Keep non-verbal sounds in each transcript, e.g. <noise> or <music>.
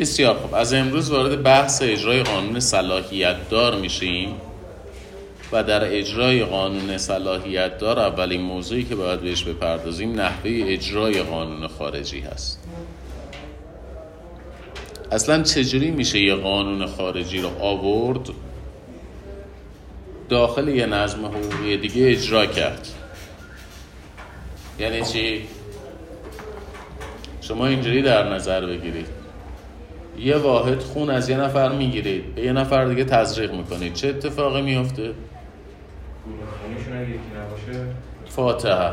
بسیار خوب. از امروز وارد بحث اجرای قانون صلاحیت دار میشیم و در اجرای قانون صلاحیت دار اولین موضوعی که باید بهش بپردازیم نحوه اجرای قانون خارجی هست. اصلا چجوری میشه یه قانون خارجی رو آورد؟ داخل یه نظم حقوقی دیگه اجرا کرد. یعنی چی؟ شما اینجوری در نظر بگیرید. یه واحد خون از یه نفر می‌گیرید به یه نفر دیگه تزریق می‌کنید چه اتفاقی میفته؟ فاتحه.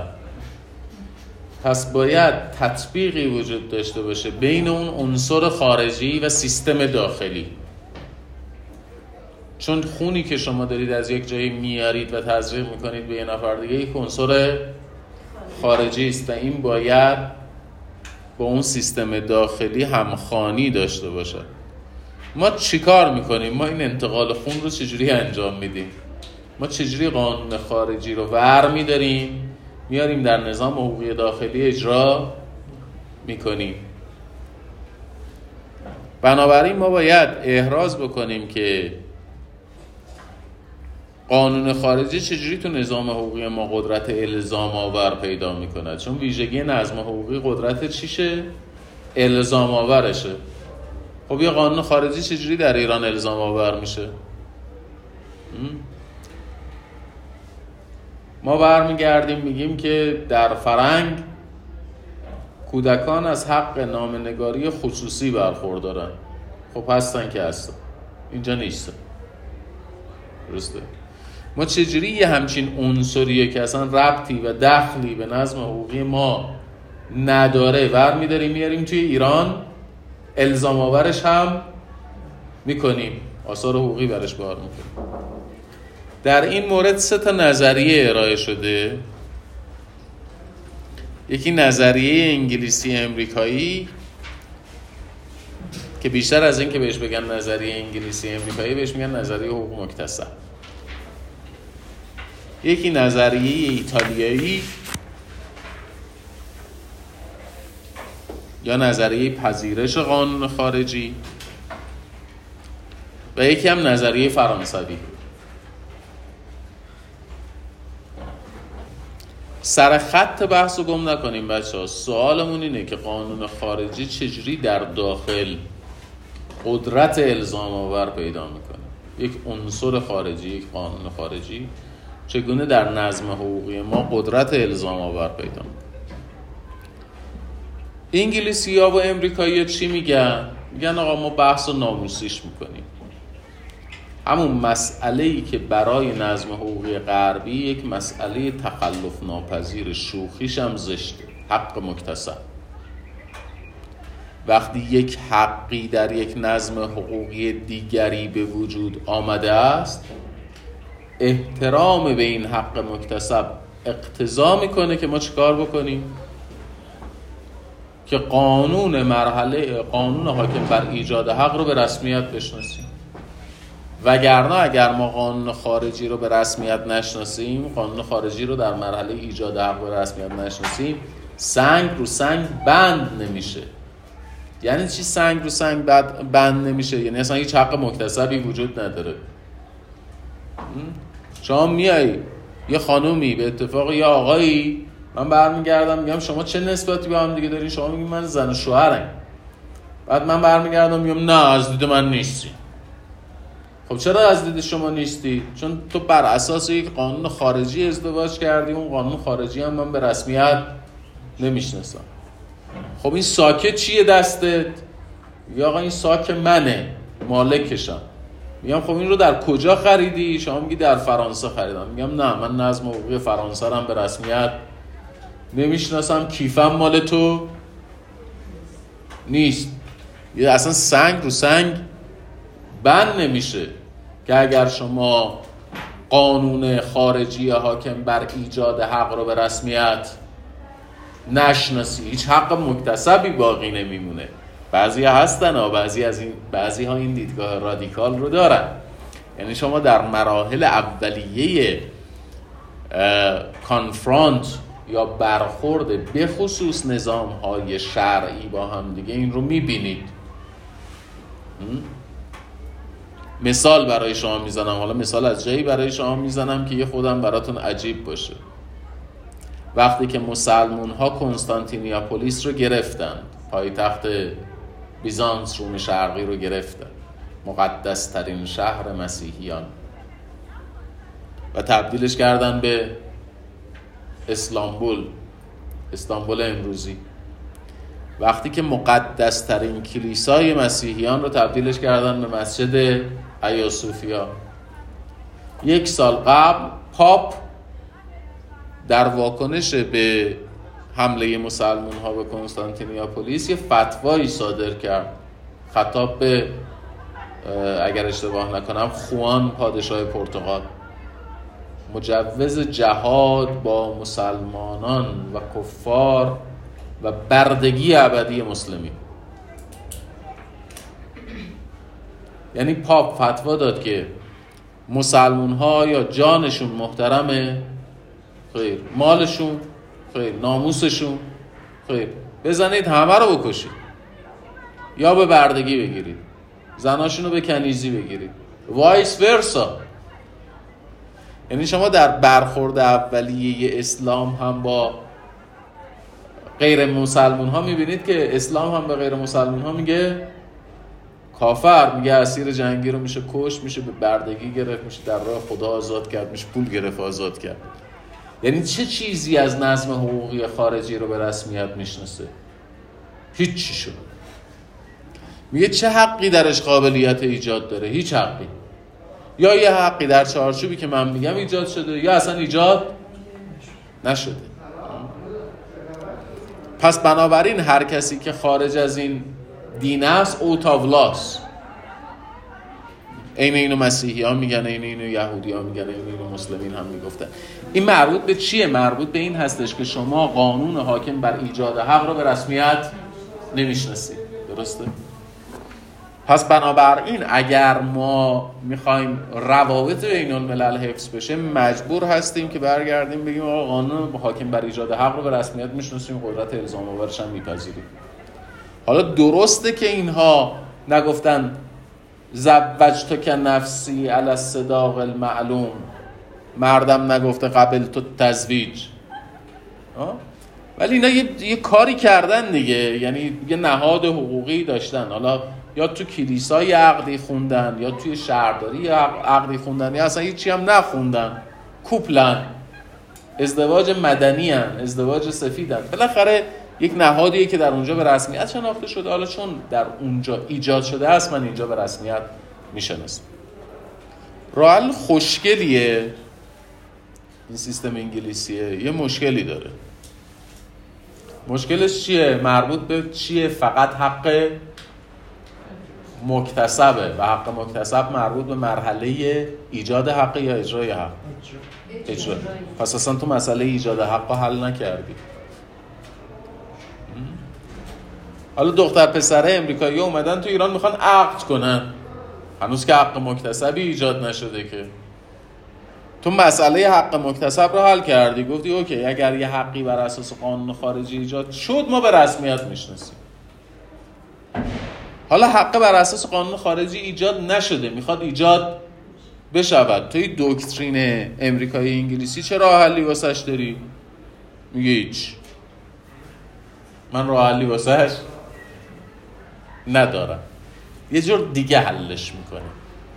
پس باید تطبیقی وجود داشته باشه بین اون عنصر خارجی و سیستم داخلی. چون خونی که شما دارید از یک جایی میارید و تزریق می‌کنید به یه نفر دیگه یک عنصر خارجی است و این باید با اون سیستم داخلی همخانی داشته باشه. ما چیکار می‌کنیم؟ ما این انتقال خون رو چجوری انجام میدیم؟ ما چجوری قانون خارجی رو ور میداریم؟ میاریم در نظام حقوقی داخلی اجرا می‌کنیم. بنابراین ما باید احراز بکنیم که قانون خارجی چجوری تو نظام حقوقی ما قدرت الزام آور پیدا می‌کند؟ چون ویژگی نظم حقوقی قدرت چیشه؟ الزام آورشه. خب یه قانون خارجی چجوری در ایران الزام آور میشه؟ ما برمیگردیم میگیم که در فرنگ کودکان از حق نامنگاری خصوصی برخوردارن. خب هستن که هستن. اینجا نیستن. درسته؟ ما چجوری یه همچین عنصریه که اصلا ربطی و دخلی به نظم حقوقی ما نداره؟ ور میداریم میاریم توی ایران الزام آورش هم می‌کنیم. آثار حقوقی برش بار می‌کنیم. در این مورد سه تا نظریه ارائه شده. یکی نظریه انگلیسی امریکایی که بیشتر از این که بهش بگن نظریه انگلیسی امریکایی بهش میگن نظریه حقوق مکتسب. یکی نظریه ایتالیایی یا نظریه پذیرش قانون خارجی و یکی هم نظریه فرانسوی. سر خط بحث رو گم نکنیم بچه ها سوالمون اینه که قانون خارجی چجوری در داخل قدرت الزام آور پیدا می‌کنه؟ یک عنصر خارجی یک قانون خارجی. چگونه در نظم حقوقی ما قدرت الزام آور پیدا انگلیسی ها و امریکایی چی میگن؟ میگن آقا ما بحث و ناموسیش می‌کنیم. همون مسئله ای که برای نظم حقوقی غربی یک مسئله تخلف ناپذیر شوخیش هم زشته. حق مکتسب. وقتی یک حقی در یک نظم حقوقی دیگری به وجود آمده است احترام به این حق مکتسب اقتضا می‌کنه که ما چیکار بکنیم؟ که قانون مرحله قانون حاکم بر ایجاد حق رو به رسمیت بشناسیم. وگرنه اگر ما قانون خارجی رو به رسمیت نشناسیم قانون خارجی رو در مرحله ایجاد حق به رسمیت نشناسیم سنگ رو سنگ بند نمیشه. یعنی چی سنگ رو سنگ بند نمیشه؟ یعنی اصلا هیچ حق مکتسبی وجود نداره. شما میای یه خانومی به اتفاق یه آقایی من برمیگردم میگم شما چه نسبتی به هم دیگه دارین؟ شما میگین من زن و شوهرم. بعد من برمیگردم میگم نه از دید من نیستی. خب چرا از دید شما نیستی؟ چون تو بر اساس یک قانون خارجی ازدواج کردی اون قانون خارجی هم من به رسمیت نمی‌شناسم. خب این ساکه چیه دستت؟ یا آقا این ساک منه مالکشم. میگم خب این رو در کجا خریدی؟ شما میگی در فرانسه خریدم. میگم نه من نظم حقوقی فرانسه هم به رسمیت نمی‌شناسم. کیفم مال تو نیست. یه اصلا سنگ رو سنگ بند نمیشه که اگر شما قانون خارجی حاکم بر ایجاد حق رو به رسمیت نشناسی هیچ حق مکتسبی باقی نمیمونه. بعضی هستن و بعضی از این بعضی ها این دیدگاه رادیکال رو دارن. یعنی شما در مراحل اولیه کانفرانت یا برخورد به خصوص نظام های شرعی با هم دیگه این رو می‌بینید. مثال برای شما می‌زنم. حالا مثال از جایی برای شما می‌زنم که یه خودم براتون عجیب باشه. وقتی که مسلمون ها کنستانتینیاپولیس رو گرفتن پایتخت بیزانس روم شرقی رو گرفتن مقدس ترین شهر مسیحیان. و تبدیلش کردن به اسلامبول استانبول امروزی. وقتی که مقدس ترین کلیسای مسیحیان رو تبدیلش کردن به مسجد ایاسوفیا یک سال قبل پاپ در واکنش به حمله مسلمان ها به کنستانتینیاپولیس یه فتوایی صادر کرد. خطاب به اگر اشتباه نکنم خوان پادشاه پرتغال. مجوز جهاد با مسلمانان و کفار و بردگی ابدی مسلمین. یعنی پاپ فتوا داد که مسلمون ها یا جانشون محترمه خیر مالشون خیر ناموسشون. خیر بزنید همه رو بکشید. یا به بردگی بگیرید. زناشون رو به کنیزی بگیرید. vice versa. یعنی شما در برخورد اولیه اسلام هم با غیر مسلمون ها می‌بینید که اسلام هم به غیر مسلمون ها میگه کافر میگه اسیر جنگی رو میشه کش میشه به بردگی گرفت میشه در راه خدا آزاد کرد میشه پول گرفت آزاد کرد. یعنی چه چیزی از نظم حقوقی خارجی رو به رسمیت می‌شناسه؟ هیچ شد میگه چه حقی درش قابلیت ایجاد داره؟ هیچ حقی. یا یه حقی در چارچوبی که من میگم ایجاد شده یا اصلا ایجاد نشده. پس بنابراین هر کسی که خارج از این دین است اوتاولاس این اینو مسیحی ها میگن این اینو یهودی ها میگن این اینو مسلمین هم می‌گفتن. این مربوط به چیه؟ مربوط به این هستش که شما قانون حاکم بر ایجاد حق رو به رسمیت نمی‌شناسید درسته؟ پس بنابراین اگر ما می‌خوایم روابط بین الملل حفظ بشه مجبور هستیم که برگردیم بگیم آقا قانون حاکم بر ایجاد حق رو به رسمیت می‌شناسیم قدرت الزام آورش هم میپذیریم حالا درسته که اینها نگفتن زوج تو که نفسی علی الصداق المعلوم مردم نگفته قبل تو تزویج. ولی اینا یه،, یه کاری کردن دیگه. یعنی یه نهاد حقوقی داشتن. حالا یا تو کلیسا یه عقدی خوندن یا توی شهرداری عقدی خوندن یا اصلا هیچی هم نخوندن. کوپلن. ازدواج مدنی هن. ازدواج سفیدن بالاخره یک نهادیه که در اونجا به رسمیت شناخته شده. حالا چون در اونجا ایجاد شده است من اینجا به رسمیت می‌شناسم. رال خوشگلیه. این سیستم انگلیسیه. یه مشکلی داره. مشکلش چیه؟ مربوط به چیه؟ فقط حق مکتسبه. و حق مکتسب مربوط به مرحله ایجاد حق یا اجرای حق؟ اجرا. پس اصلا تو مسئله ایجاد حق حل نکردی. حالا دختر پسره امریکایی اومدن تو ایران می‌خوان عقد کنن. هنوز که حق مکتسبی ایجاد نشده که. تو مسئله حق مکتسب رو حل کردی. گفتی اوکی اگر یه حقی بر اساس قانون خارجی ایجاد شد ما به رسمیت می‌شناسیم. حالا حق بر اساس قانون خارجی ایجاد نشده. می‌خواد ایجاد بشود. توی دکترین امریکایی انگلیسی چه راه حلی واسش داری؟ میگه هیچ. من راه حلی واسش ندارم. یه جور دیگه حلش می‌کنه.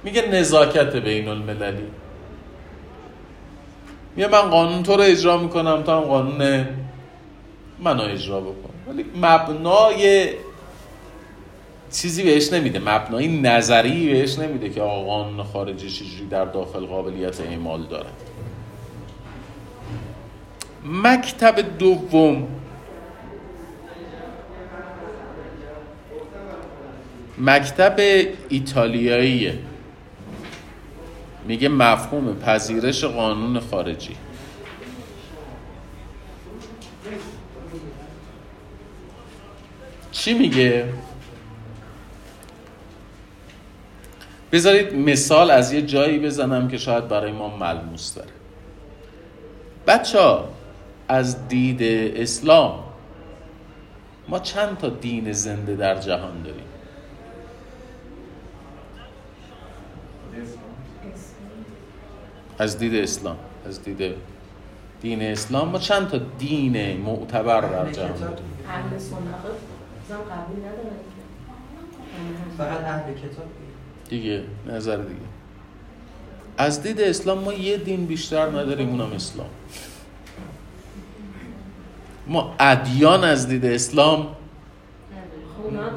میگه نزاکت بین المللی میگه من قانون تو رو اجرا می‌کنم تا هم قانون منو اجرا بکن. ولی مبنای چیزی بهش نمیده. مبنای نظری بهش نمیده که آقا قانون خارجی چجوری در داخل قابلیت اعمال داره. مکتب دوم. مکتب ایتالیاییه. میگه مفهوم پذیرش قانون خارجی. چی میگه؟ بذارید مثال از یه جایی بزنم که شاید برای ما ملموس داره. بچه از دید اسلام ما چند تا دین زنده در جهان داریم؟ از دید اسلام از دید دین اسلام. ما چند تا دین معتبر در جهان؟ داریم اهل سنت. قبول ندارن فقط اهل کتاب. دیگه نظر دیگه. از دید اسلام ما یه دین بیشتر نداریم اونم اسلام. ما ادیان از دید اسلام.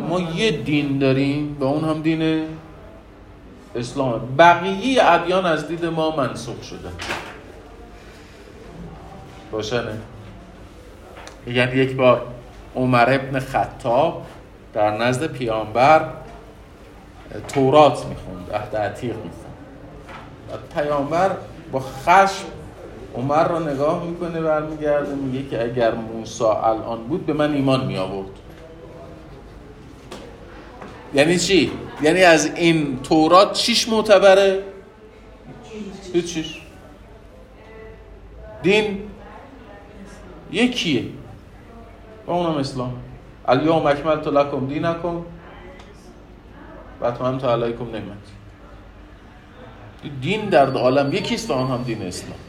ما یه دین داریم و اون هم دین اسلام. بقیه ادیان از دید ما منسوخ شده. روشنه؟ یعنی یک بار عمر ابن خطاب در نزد پیامبر تورات می‌خوند عهد عتیق می‌خوند. و پیامبر با خشم عمر رو نگاه می‌کنه برمیگرده میگه که اگر موسا الان بود به من ایمان می آورد یعنی چی؟ یعنی از این تورات چیش معتبره؟ چیش دین یکیه. و اونم اسلام. الیوم اکملت لکم دینکم. و اتممت علیکم نعمت. دین در عالم یکیست و آن هم دین اسلام.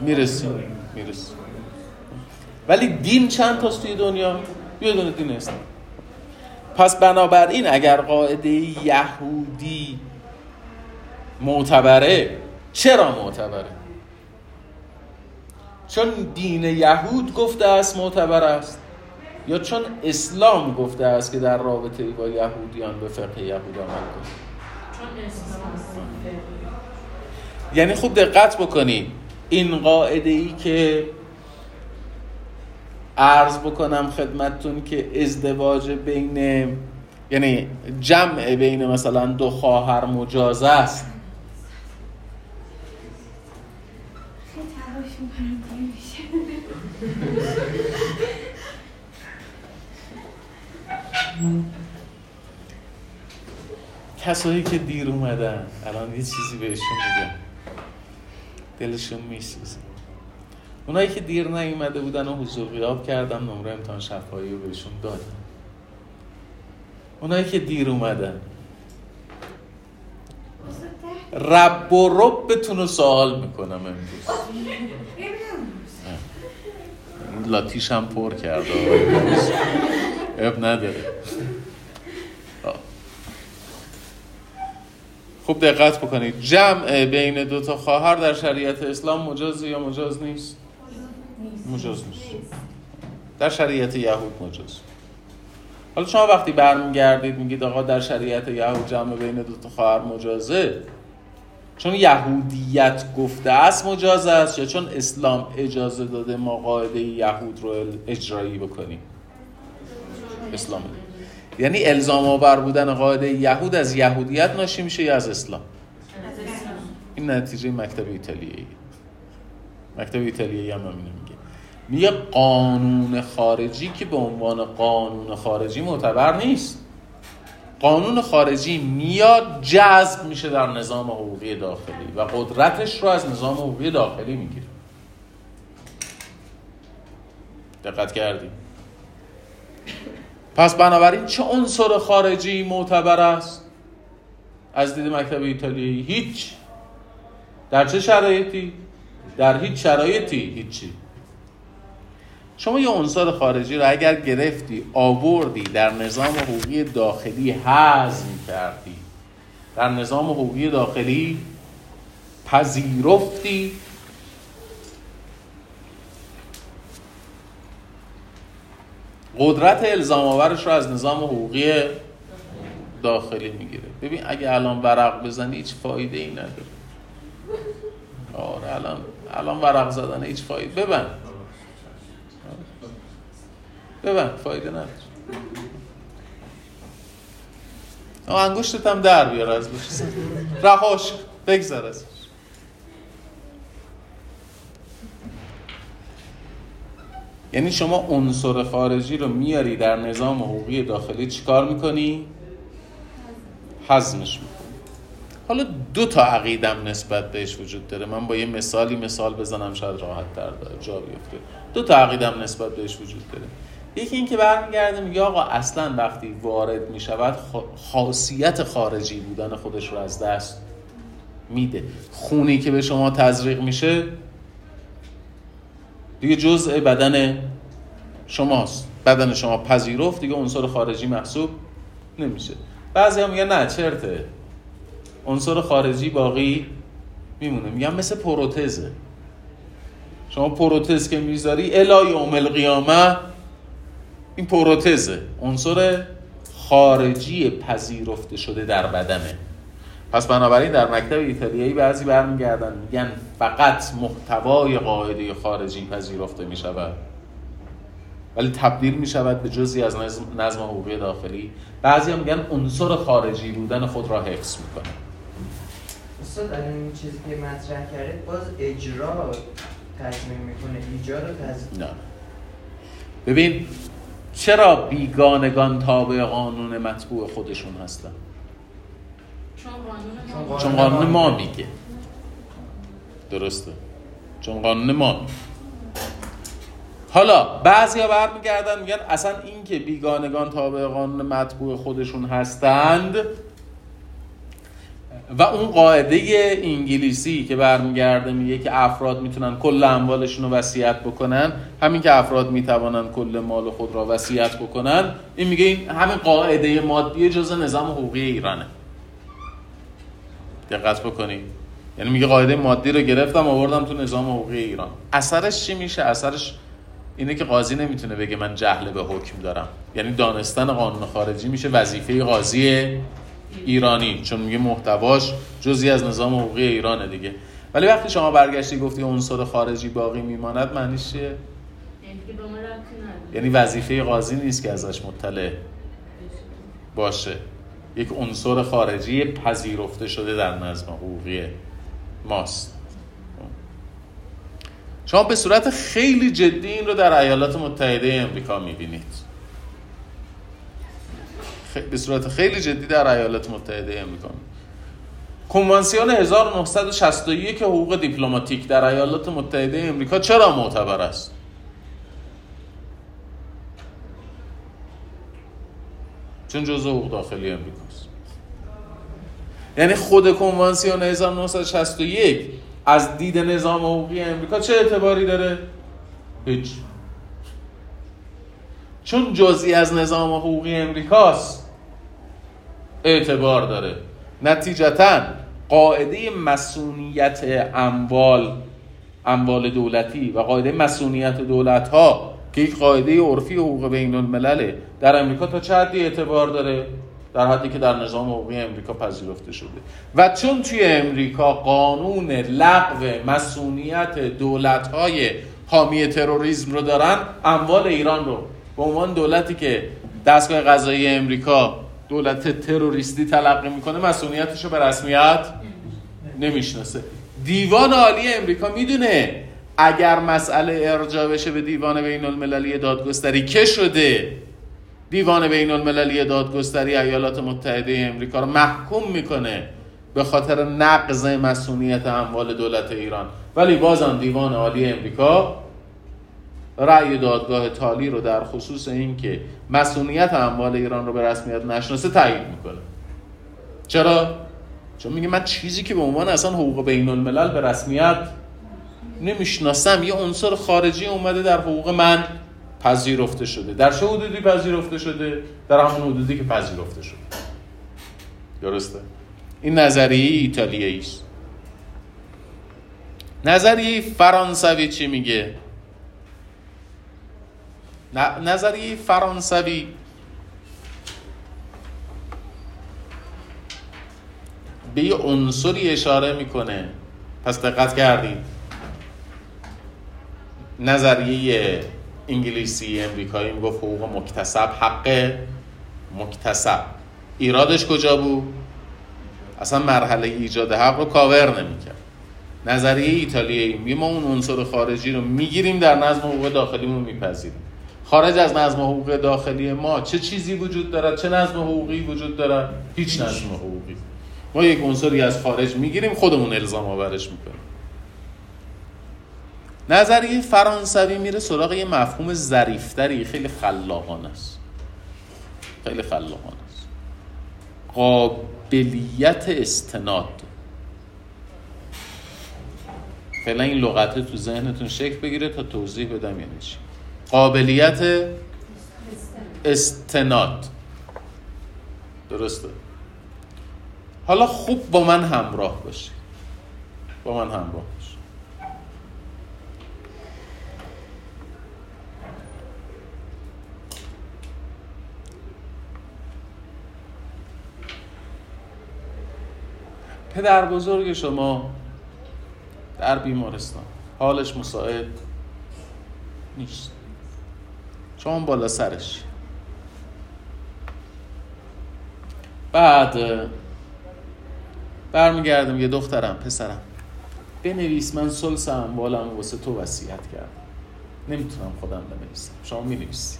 می‌رسیم می‌رسیم. ولی دین چند تاست توی دنیا؟ یه دونه دین اسلام. پس بنابراین اگر قاعده یهودی معتبره چرا معتبره؟ چون دین یهود گفته است معتبر است؟ یا چون اسلام گفته است که در رابطه با یهودیان به فقه یهود عمل کنید یعنی خوب دقت بکنید این قاعده ای که عرض بکنم خدمتتون که ازدواج بین یعنی جمع بین مثلا دو خواهر مجاز است. کسایی که دیر اومدن الان یه چیزی بهشون میگم. دلشون میسوزه. اونایی که دیر نیومده بودن و حضور غیاب کردم نمره امتحان شفایی رو بهشون دادم اونایی که دیر اومدن. رب و ربتون رو سوال می‌کنم امروز. لاتیش هم پر کرده اب نداره. خوب دقت بکنید. جمع بین دو تا خواهر در شریعت اسلام مجاز یا مجاز نیست؟ مجاز نیست. در شریعت یهود مجاز. حالا شما وقتی برمیگردید میگید آقا در شریعت یهود جمع بین دو تا خواهر مجازه. چون یهودیت گفته است مجاز است یا چون اسلام اجازه داده ما قاعده یهود رو اجرایی بکنیم؟ اسلام. یعنی الزام آور بودن قاعده یهود از یهودیت ناشی میشه یا از اسلام؟ این نتیجه مکتب ایتالیایی. مکتب ایتالیایی هم همینه میگه قانون خارجی که به عنوان قانون خارجی معتبر نیست. قانون خارجی میاد جذب میشه در نظام حقوقی داخلی و قدرتش رو از نظام حقوقی داخلی می‌گیره. دقت کردیم. پس بنابراین چه عنصر خارجی معتبر است؟ از دید مکتب ایتالیایی؟ هیچ. در چه شرایطی؟ در هیچ شرایطی. هیچی. شما یه عنصر خارجی رو اگر گرفتی آوردی در نظام حقوقی داخلی هضم کردی در نظام حقوقی داخلی پذیرفتی. قدرت الزام آورش رو از نظام حقوقی داخلی می‌گیره. ببین اگه الان ورق بزنی هیچ فایده ای نداره. آره الان الان ورق زدن هیچ فایده. ببن ببن فایده نداره. انگشتت هم در بیار از رهاش بگذر ازش یعنی شما عنصر خارجی رو میاری در نظام حقوقی داخلی چیکار می‌کنی؟ حزمش می‌کنی. حالا دو تا عقیدم نسبت بهش وجود داره. من با یه مثالی مثال بزنم شاید راحت تر جا بیفته. دو تا عقیدم نسبت بهش وجود داره. یکی این که برمیگرده میگه آقا اصلا وقتی وارد می‌شود خاصیت خارجی بودن خودش رو از دست میده. خونی که به شما تزریق میشه دیگه جزء بدن شماست. بدن شما پذیرفت دیگه عنصر خارجی محسوب نمیشه. بعضی هم میگن نه چرته. عنصر خارجی باقی میمونه. میگن مثل پروتزه. شما پروتز که می‌ذاری الای یوم القیامه این پروتزه عنصر خارجی پذیرفته شده در بدنه. پس بنابراین در مکتب ایتالیایی بعضی برمیگردن میگن فقط محتوای قاعده خارجی پذیرفته می‌شود. ولی تبدیل می شود به جزی از نظم, نظم حقوقی داخلی. بعضی هم میگن عنصر خارجی بودن خود را حفظ می‌کنه. استاد این چیزی که مطرح کرده باز اجرا تصمیم می‌کنه ایجاد و تصمیم نه. ببین چرا بیگانگان تابع قانون مطبوع خودشون هستن؟ چون قانون ما میگه. درسته. چون قانون ما حالا بعضیا برمیگردن میگن اصلا این که بیگانگان تابع قانون مطبوع خودشون هستند و اون قاعده انگلیسی که برمیگرده میگه که افراد می‌تونن کل اموالشون رو وصیت بکنن همین که افراد می‌توانن کل مال خود را وصیت بکنن این میگه این همین قاعده مادی جزء نظام حقوقی ایرانه. دقت بکنید یعنی میگه قاعده مادی رو گرفتم آوردم تو نظام حقوقی ایران. اثرش چی میشه؟ اثرش اینه که قاضی نمی‌تونه بگه من جهل به حکم دارم. یعنی دانستن قانون خارجی میشه وظیفه قاضی ایرانی چون میگه محتواش جزی از نظام حقوقی ایرانه دیگه. ولی وقتی شما برگشتی گفتی عنصر خارجی باقی میماند معنیش چیه؟ یعنی وظیفه قاضی نیست که ازش مطلع باشه. یک عنصر خارجی پذیرفته شده در نظم حقوقی ماست. شما به صورت خیلی جدی این رو در ایالات متحده امریکا می‌بینید. به صورت خیلی جدی در ایالات متحده امریکا. کنوانسیون 1961 حقوق دیپلماتیک در ایالات متحده امریکا چرا معتبر است؟ چون جزء حقوق داخلی امریکاست یعنی خود کنوانسیون 1961 از دید نظام حقوقی امریکا چه اعتباری داره؟ هیچ. چون جزئی از نظام حقوقی امریکاست اعتبار داره. نتیجتا قاعده مسئولیت اموال اموال دولتی و قاعده مسئولیت دولت ها که یک قاعده عرفی حقوق بین الملله در امریکا تا چه حدی اعتبار داره؟ در حدی که در نظام حقوقی امریکا پذیرفته شده. و چون توی امریکا قانون لغو مسئولیت دولت های حامی تروریسم رو دارن اموال ایران رو به عنوان دولتی که دستگاه قضایی امریکا دولت تروریستی تلقی می‌کنه مسئولیتش رو به رسمیت نمی‌شناسه. دیوان عالی امریکا می‌دونه اگر مسئله ارجاع بشه به دیوان بین المللی دادگستری که شده دیوان بین المللی دادگستری ایالات متحده امریکا رو محکوم می‌کنه به خاطر نقض مسئولیت اموال دولت ایران؟ ولی بازم دیوان عالی امریکا رأی دادگاه تالی رو در خصوص اینکه مسئولیت اموال ایران رو به رسمیت نشناسه تایید می‌کنه. چرا؟ چون میگه من چیزی که به عنوان اصلا حقوق بین الملل به رسمیت نمی‌شناسم. یه عنصر خارجی اومده در حقوق من پذیرفته شده. در چه حدودی پذیرفته شده؟ در همون حدودی که پذیرفته شده. درسته؟ این نظریه ایتالیایی است. نظریه فرانسوی چی میگه؟ نظریه فرانسوی. به یه عنصری اشاره می‌کنه. پس دقت کردید نظریه انگلیسی امریکایی می‌گفت حقوق مکتسب حق مکتسب. ایرادش کجا بود؟ اصلا مرحله ایجاد حق رو کاور نمی‌کرد. نظریه ایتالیایی میگه ما اون عنصر خارجی رو می‌گیریم در نظم حقوق داخلیمون میپذیریم. خارج از نظم حقوق داخلی ما چه چیزی وجود دارد؟ چه نظم حقوقی وجود دارد؟ هیچ نظم حقوقی. ما یک عنصری از خارج می‌گیریم خودمون الزام آورش می‌کنیم. نظریه فرانسوی میره سراغ یه مفهوم ظریفتری خیلی خلاقانه است. خیلی خلاقانه است. قابلیت استناد. فعلا این لغته تو ذهنتون شکل بگیره تا توضیح بدم یعنی چی. قابلیت استناد. درسته. حالا خوب با من همراه باشی. با من همراه پدر بزرگ شما در بیمارستان. حالش مساعد نیست. چون بالا سرش. بعد برمیگردم یه دخترم پسرم. بنویس من سلس اموالم واسه تو وصیت کردم. نمی‌تونم خودم بنویسم. شما می‌نویسی.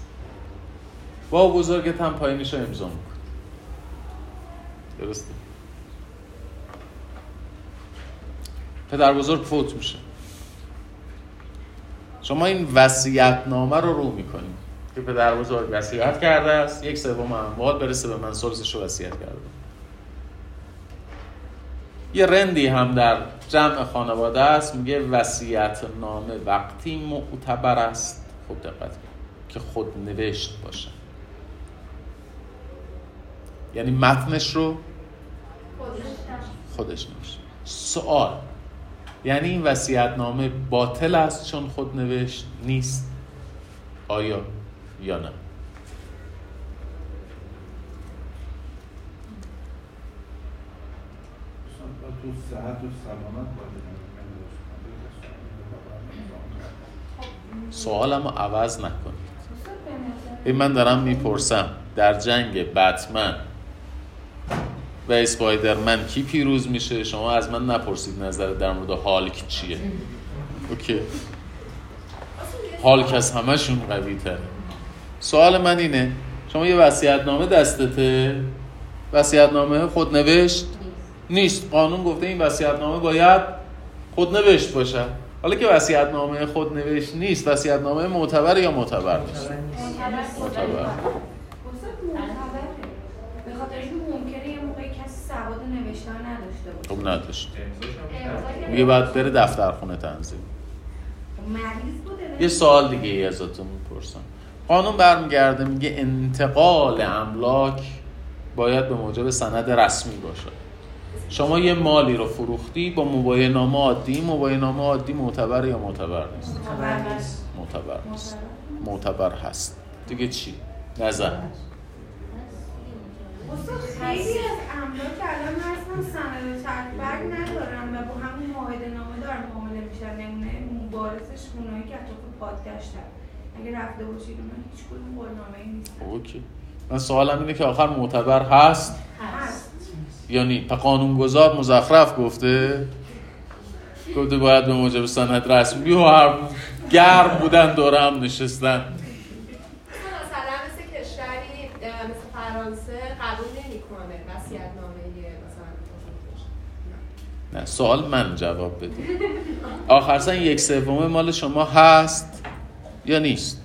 با بزرگت هم پایینش رو امضا می‌کنی درسته؟ پدر بزرگ فوت میشه. شما این وصیت نامه رو رو می‌کنید. که پدر بزرگ وصیت کرده است. یک سوم اموال برسه به من سلسش رو وصیت کرده. یه رندی هم در جمع خانواده است. میگه وصیت نامه وقتی معتبر است. خود دقت که خود نوشت باشه. یعنی متنش رو خودش نوشت. سوال. یعنی این وصیت نامه باطل است چون خود نوشت نیست؟ آیا یا نه. سوالم رو عوض نکنید. این من دارم می‌پرسم در جنگ بتمن و اسپایدرمن کی پیروز میشه؟ شما از من نپرسید نظر در مورد هالک چیه. اوکی. هالک از همشون قوی تره سوال من اینه. شما یه وصیت نامه دستته؟ وصیت نامه خود نوشت نیست. قانون گفته این وصیت نامه باید خود نوشت باشه. حالا که وصیت نامه خود نوشت نیست وصیت نامه معتبر یا معتبر نیست؟ معتبر خب نداشت. میگه باید بره دفتر خونه تنظیم یه سوال دیگه ای ازتون می‌پرسم. قانون برمیگرده میگه انتقال املاک باید به موجب سند رسمی باشه. شما یه مالی رو فروختی با مبایه نامه عادی مبایه نامه عادی معتبر یا معتبر نیست؟ معتبر نیست. معتبر هست. دیگه چی؟ نظر. خیلی از املاک الان هستن سند برگ ندارن و با همون معاهده نامه دارن معامله میشن نمونه مبارزش اونایی که اطراف پادگشتن اگه رفته باشید اونها هیچ کدوم قولنامه نیست اوکی من سوالم اینه که آخر معتبر هست؟ هست. یعنی تا قانونگذار مزخرف گفته؟ گفته باید به موجب سند رسمی و هر گرم بودن دور هم نشستن. مثلا مثل کشوری مثل فرانسه قبول نمی‌کنه وصیت نامه مثلا نه سوال من جواب بده آخر سن یک سوم مال شما هست؟ یا نیست؟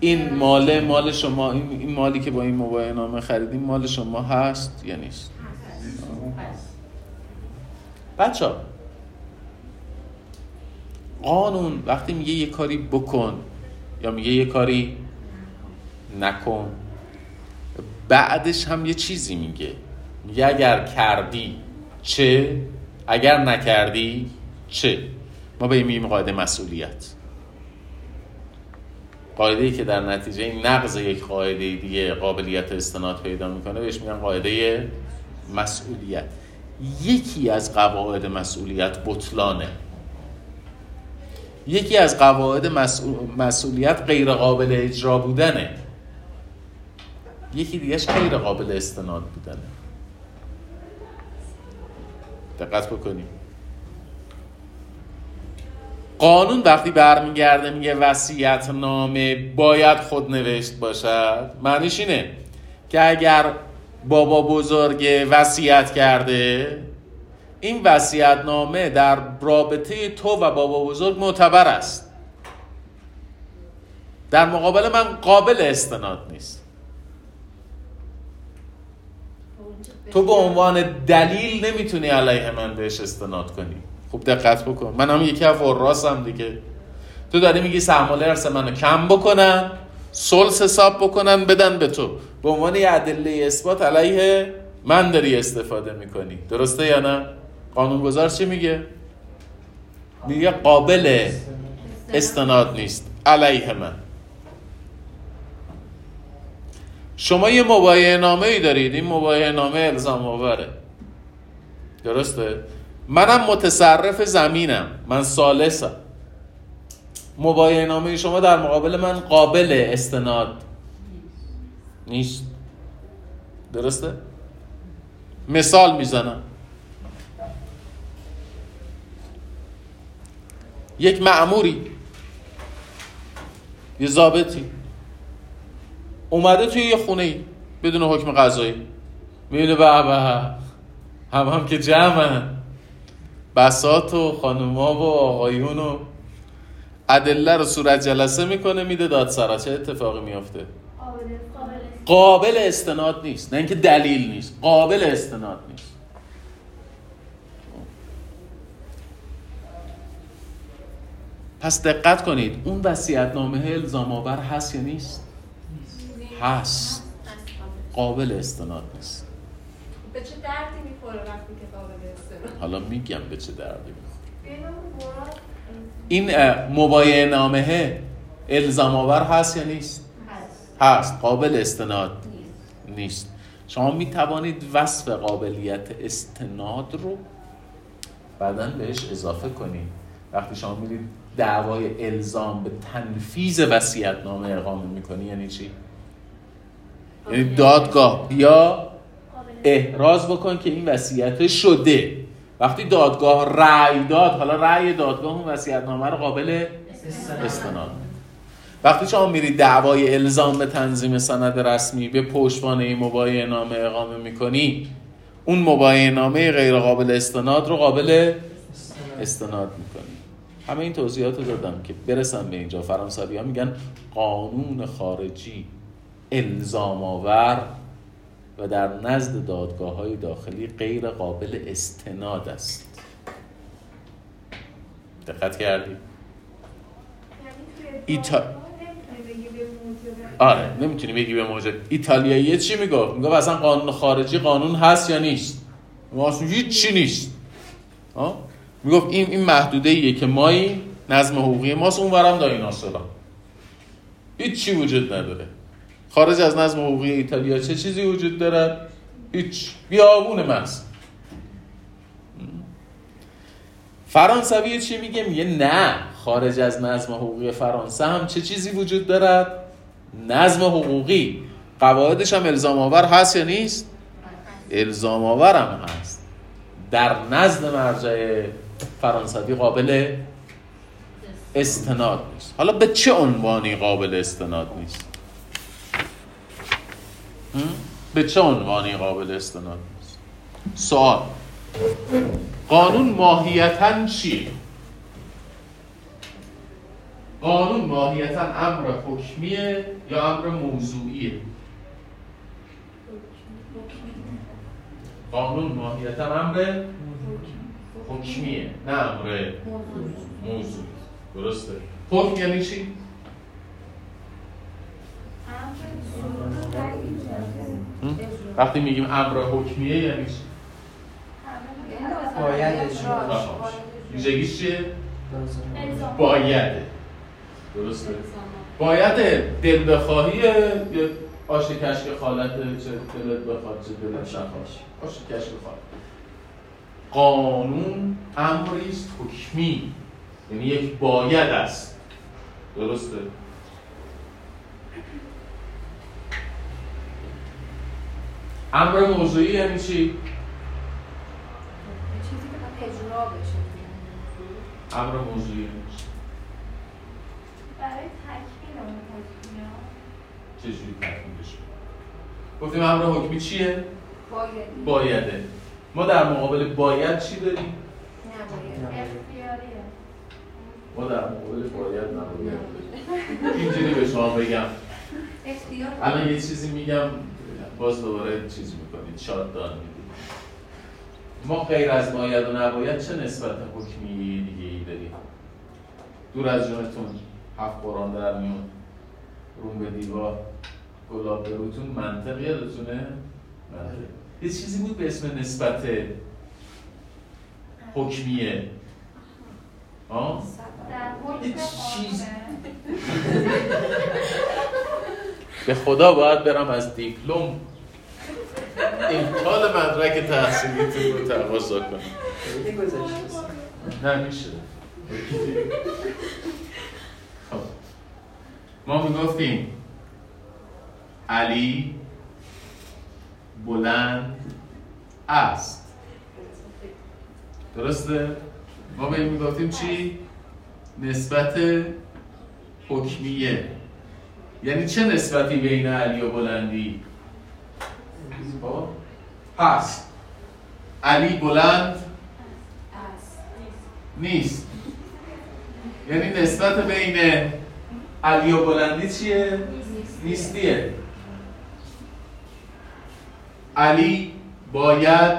این مال مال شما این مالی که با این موبایل نامه خریدیم مال شما هست یا نیست؟ بچه قانون وقتی میگه یه کاری بکن یا میگه یه کاری نکن بعدش هم یه چیزی میگه میگه اگر کردی چه اگر نکردی چه؟ ما به این میگیم قاعده مسئولیت. قاعده که در نتیجه نقض یک قاعده دیگه قابلیت استناد پیدا می‌کنه بهش میگن قاعده مسئولیت. یکی از قواعد مسئولیت بطلانه. یکی از قواعد مسئولیت غیر قابل اجرا بودنه. یکی دیگهش غیر قابل استناد بودنه. دقت بکنیم. قانون وقتی برمیگرده میگه وصیت نامه باید خود نوشت باشد معنیش اینه که اگر بابا بزرگ وصیت کرده این نامه در رابطه تو و بابا بزرگ معتبر است. در مقابل من قابل استناد نیست. تو به عنوان دلیل نمی‌تونی علیه من بهش استناد کنی. خوب دقت بکن. من هم یکی از هم دیگه. تو داری میگی سرماله ارث منو کم بکنن سلس حساب بکنن بدن به تو. به عنوان یه ادله اثبات علیه من داری استفاده می‌کنی. درسته یا نه؟ قانونگذار چی میگه؟ میگه قابل استناد نیست. علیه من. شما یه مبایه نامه ای دارید. این مبایه نامه الزام آوره. درسته؟ منم متصرف زمینم. من سالسم مبایه نامه شما در مقابل من قابل استناد نیست. درسته؟ مثال می‌زنم. یک معموری یه ضابطی. اومده توی یه خونه ای بدون حکم قضایی. می‌بینه به. هم هم که جمعن. بسات و خانوما و آقایون و ادله رو صورت جلسه می‌کنه میده دادسرا چه اتفاقی میافته؟ قابل استناد نیست. نه اینکه دلیل نیست قابل استناد نیست. پس دقت کنید اون وصیت نامه الزام آور هست یا نیست؟ هست. قابل استناد نیست. به چه دردی حالا میگم به چه دردی می‌خوره. این مبایع نامه الزام آور هست یا نیست؟ هست. قابل استناد نیست. شما می توانید وصف قابلیت استناد رو بعدا بهش اضافه کنید. وقتی شما میرید دعوای الزام به تنفیز وصیت نامه اقامه می‌کنی یعنی چی؟ یعنی دادگاه بیا احراز بکن که این وصیت شده. وقتی دادگاه رأی داد حالا رأی دادگاه اون وصیت نامه رو قابل استناد. وقتی شما میری دعوای الزام به تنظیم سند رسمی به پشتوانه مبایع نامه اقامه می‌کنی اون مبایع نامه غیر قابل استناد رو قابل استناد می‌کنی. همه این توضیحات رو دادم که برسم به اینجا. فرانسوی ها میگن قانون خارجی الزام آور و در نزد دادگاه های داخلی غیر قابل استناد است. دقت کردی؟ ایتا... آره نمی‌تونی بگی به موجب. ایتالیایی چی می‌گفت؟ می‌گفت اصلا قانون خارجی قانون هست یا نیست؟ اصلا هیچ چی نیست می‌گفت این این محدوده ایه که مایی نظم حقوقی ماست اون ورم دایناسورا هیچ چی وجود نداره. خارج از نظم حقوقی ایتالیا چه چیزی وجود داره هیچ. بیابون محض. فرانسوی چی میگه؟ میگه نه. خارج از نظم حقوقی فرانسه هم چه چیزی وجود دارد؟ نظم حقوقی. قواعدش هم الزام آور هست یا نیست؟ الزام آور هم هست. در نزد مرجع فرانسوی قابل استناد نیست. حالا به چه عنوانی قابل استناد نیست؟ به چه عنوانی قابل استناد نیست؟ سوال. قانون ماهیتا چیه؟ قانون ماهیتا امر حکمیه یا امر موضوعیه؟ قانون ماهیتا امر حکمیه نه امر موضوعی درسته. حکم یعنی چی؟ وقتی میگیم امر حکمیه یعنی چی؟ باید ویژگیش چیه؟ بایده. درسته؟ باید دل بخواهی یا آش کشک خالت چه دلت بخواد چه دلت نخواد. آش کشک خالت. قانون امری است حکمی. یعنی یک باید است. درسته؟ امر موضوعی یعنی چی؟ امر موضوعی یعنی چی؟ برای تکمیل اون حکمی ها چجوری تکمیلش گفتیم امر حکمی چیه؟ باید بایده ما در مقابل باید چی داریم؟ نباید اختیاریه ما در مقابل باید نباید داریم اینجوری به شما بگم اختیار الان یه چیزی میگم باز دوباره چیز می‌کنید شاد دان می‌دید ما غیر از باید و نباید چه نسبت حکمی دیگه ای داریم دور از جانتون هفت قرآن در میون روم به دیوار گلاب به روتون منطق یادتونه؟ منطق یه چیزی بود به اسم نسبت حکمیه آه؟ چیز-. <laughs> به خدا باید برم از دیپلم امکان مدرک تحصیلیتون رو تقاضا گذشته نه میشه خب. ما می‌گفتیم علی بلند است درسته؟ ما به این می‌گفتیم چی؟ نسبت حکمیه یعنی چه نسبتی بین علی و بلندی؟ خب؟ هست علی بلند. نیست یعنی نسبت بین علی و بلندی چیه؟ نیستیه علی باید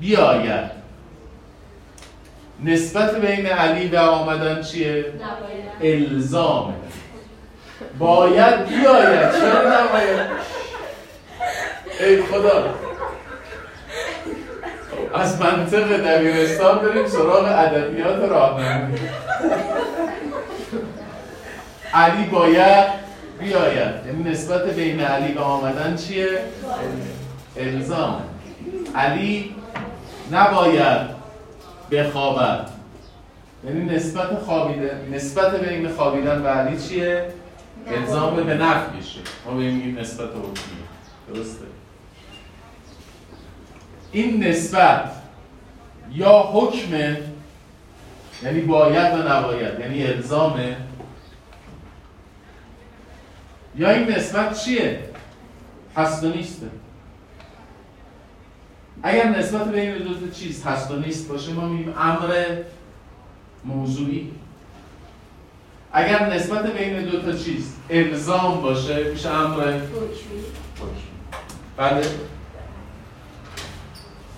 بیاید نسبت بین علی و آمدن چیه؟ الزامه باید بیاید چرا نباید ای خدا. از منطق دبیرستان بریم سراغ ادبیات راهنمایی. علی باید بیاید. یعنی نسبت بین علی و آمدن چیه؟ الزام. علی نباید بخوابد. یعنی نسبت خوابیدن نسبت بین خوابیدن و علی چیه؟ الزام به نفیشه ما به این نسبت حکمی درسته؟ این نسبت یا حکمه یعنی باید و نباید یعنی الزامه یا این نسبت چیه؟ هست و نیسته اگر نسبت بین دو تا چیز هست و نیست باشه ما میگیم امر موضوعی. اگر نسبت بین دو تا چیز الزام باشه میشه امر حکمی. بله.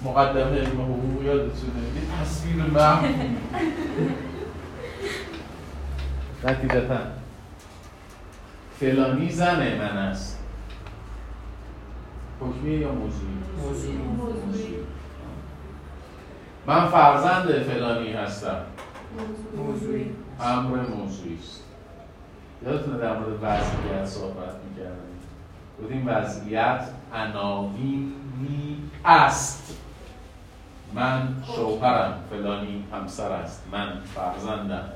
مقدمه علم حقوق یادتونه. یه تصویر من نتیجتا. فلانی زن من است. حکمی یا موضوعی؟ موضوعی. من فرزند فلانی هستم. موضوعی. امر موضوعی است. یادتونه در مورد وضعیت صحبت می‌کردیم گفتیم وضعیت عناوینی است. من شوهرم فلانی همسر است. من فرزندم.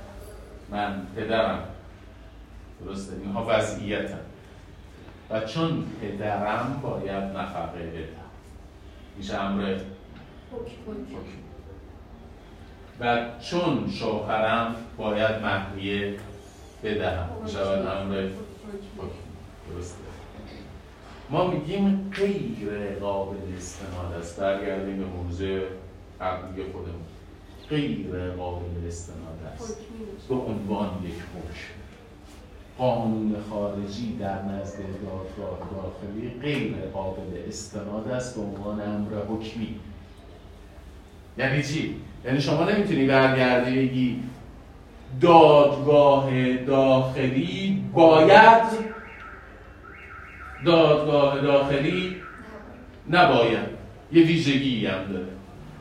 من پدرم. درسته؟ اینها وضعیتم و چون پدرم باید نفقه بدم. میشه امر. و چون شوهرم باید مهریه بدهم. شود امر؟ درسته. ما میگیم غیر قابل استناد است. برگردیم به موضوع قبلی خودمون. غیر قابل استناد است. به عنوان یک حکم. قانون خارجی در نزد دادگاه داخلی غیر قابل استناد است. به عنوان امر حکمی. یعنی چی؟ یعنی شما نمی‌تونی برگردی بگی دادگاه داخلی باید دادگاه داخلی نباید. یه ویژگی هم داره.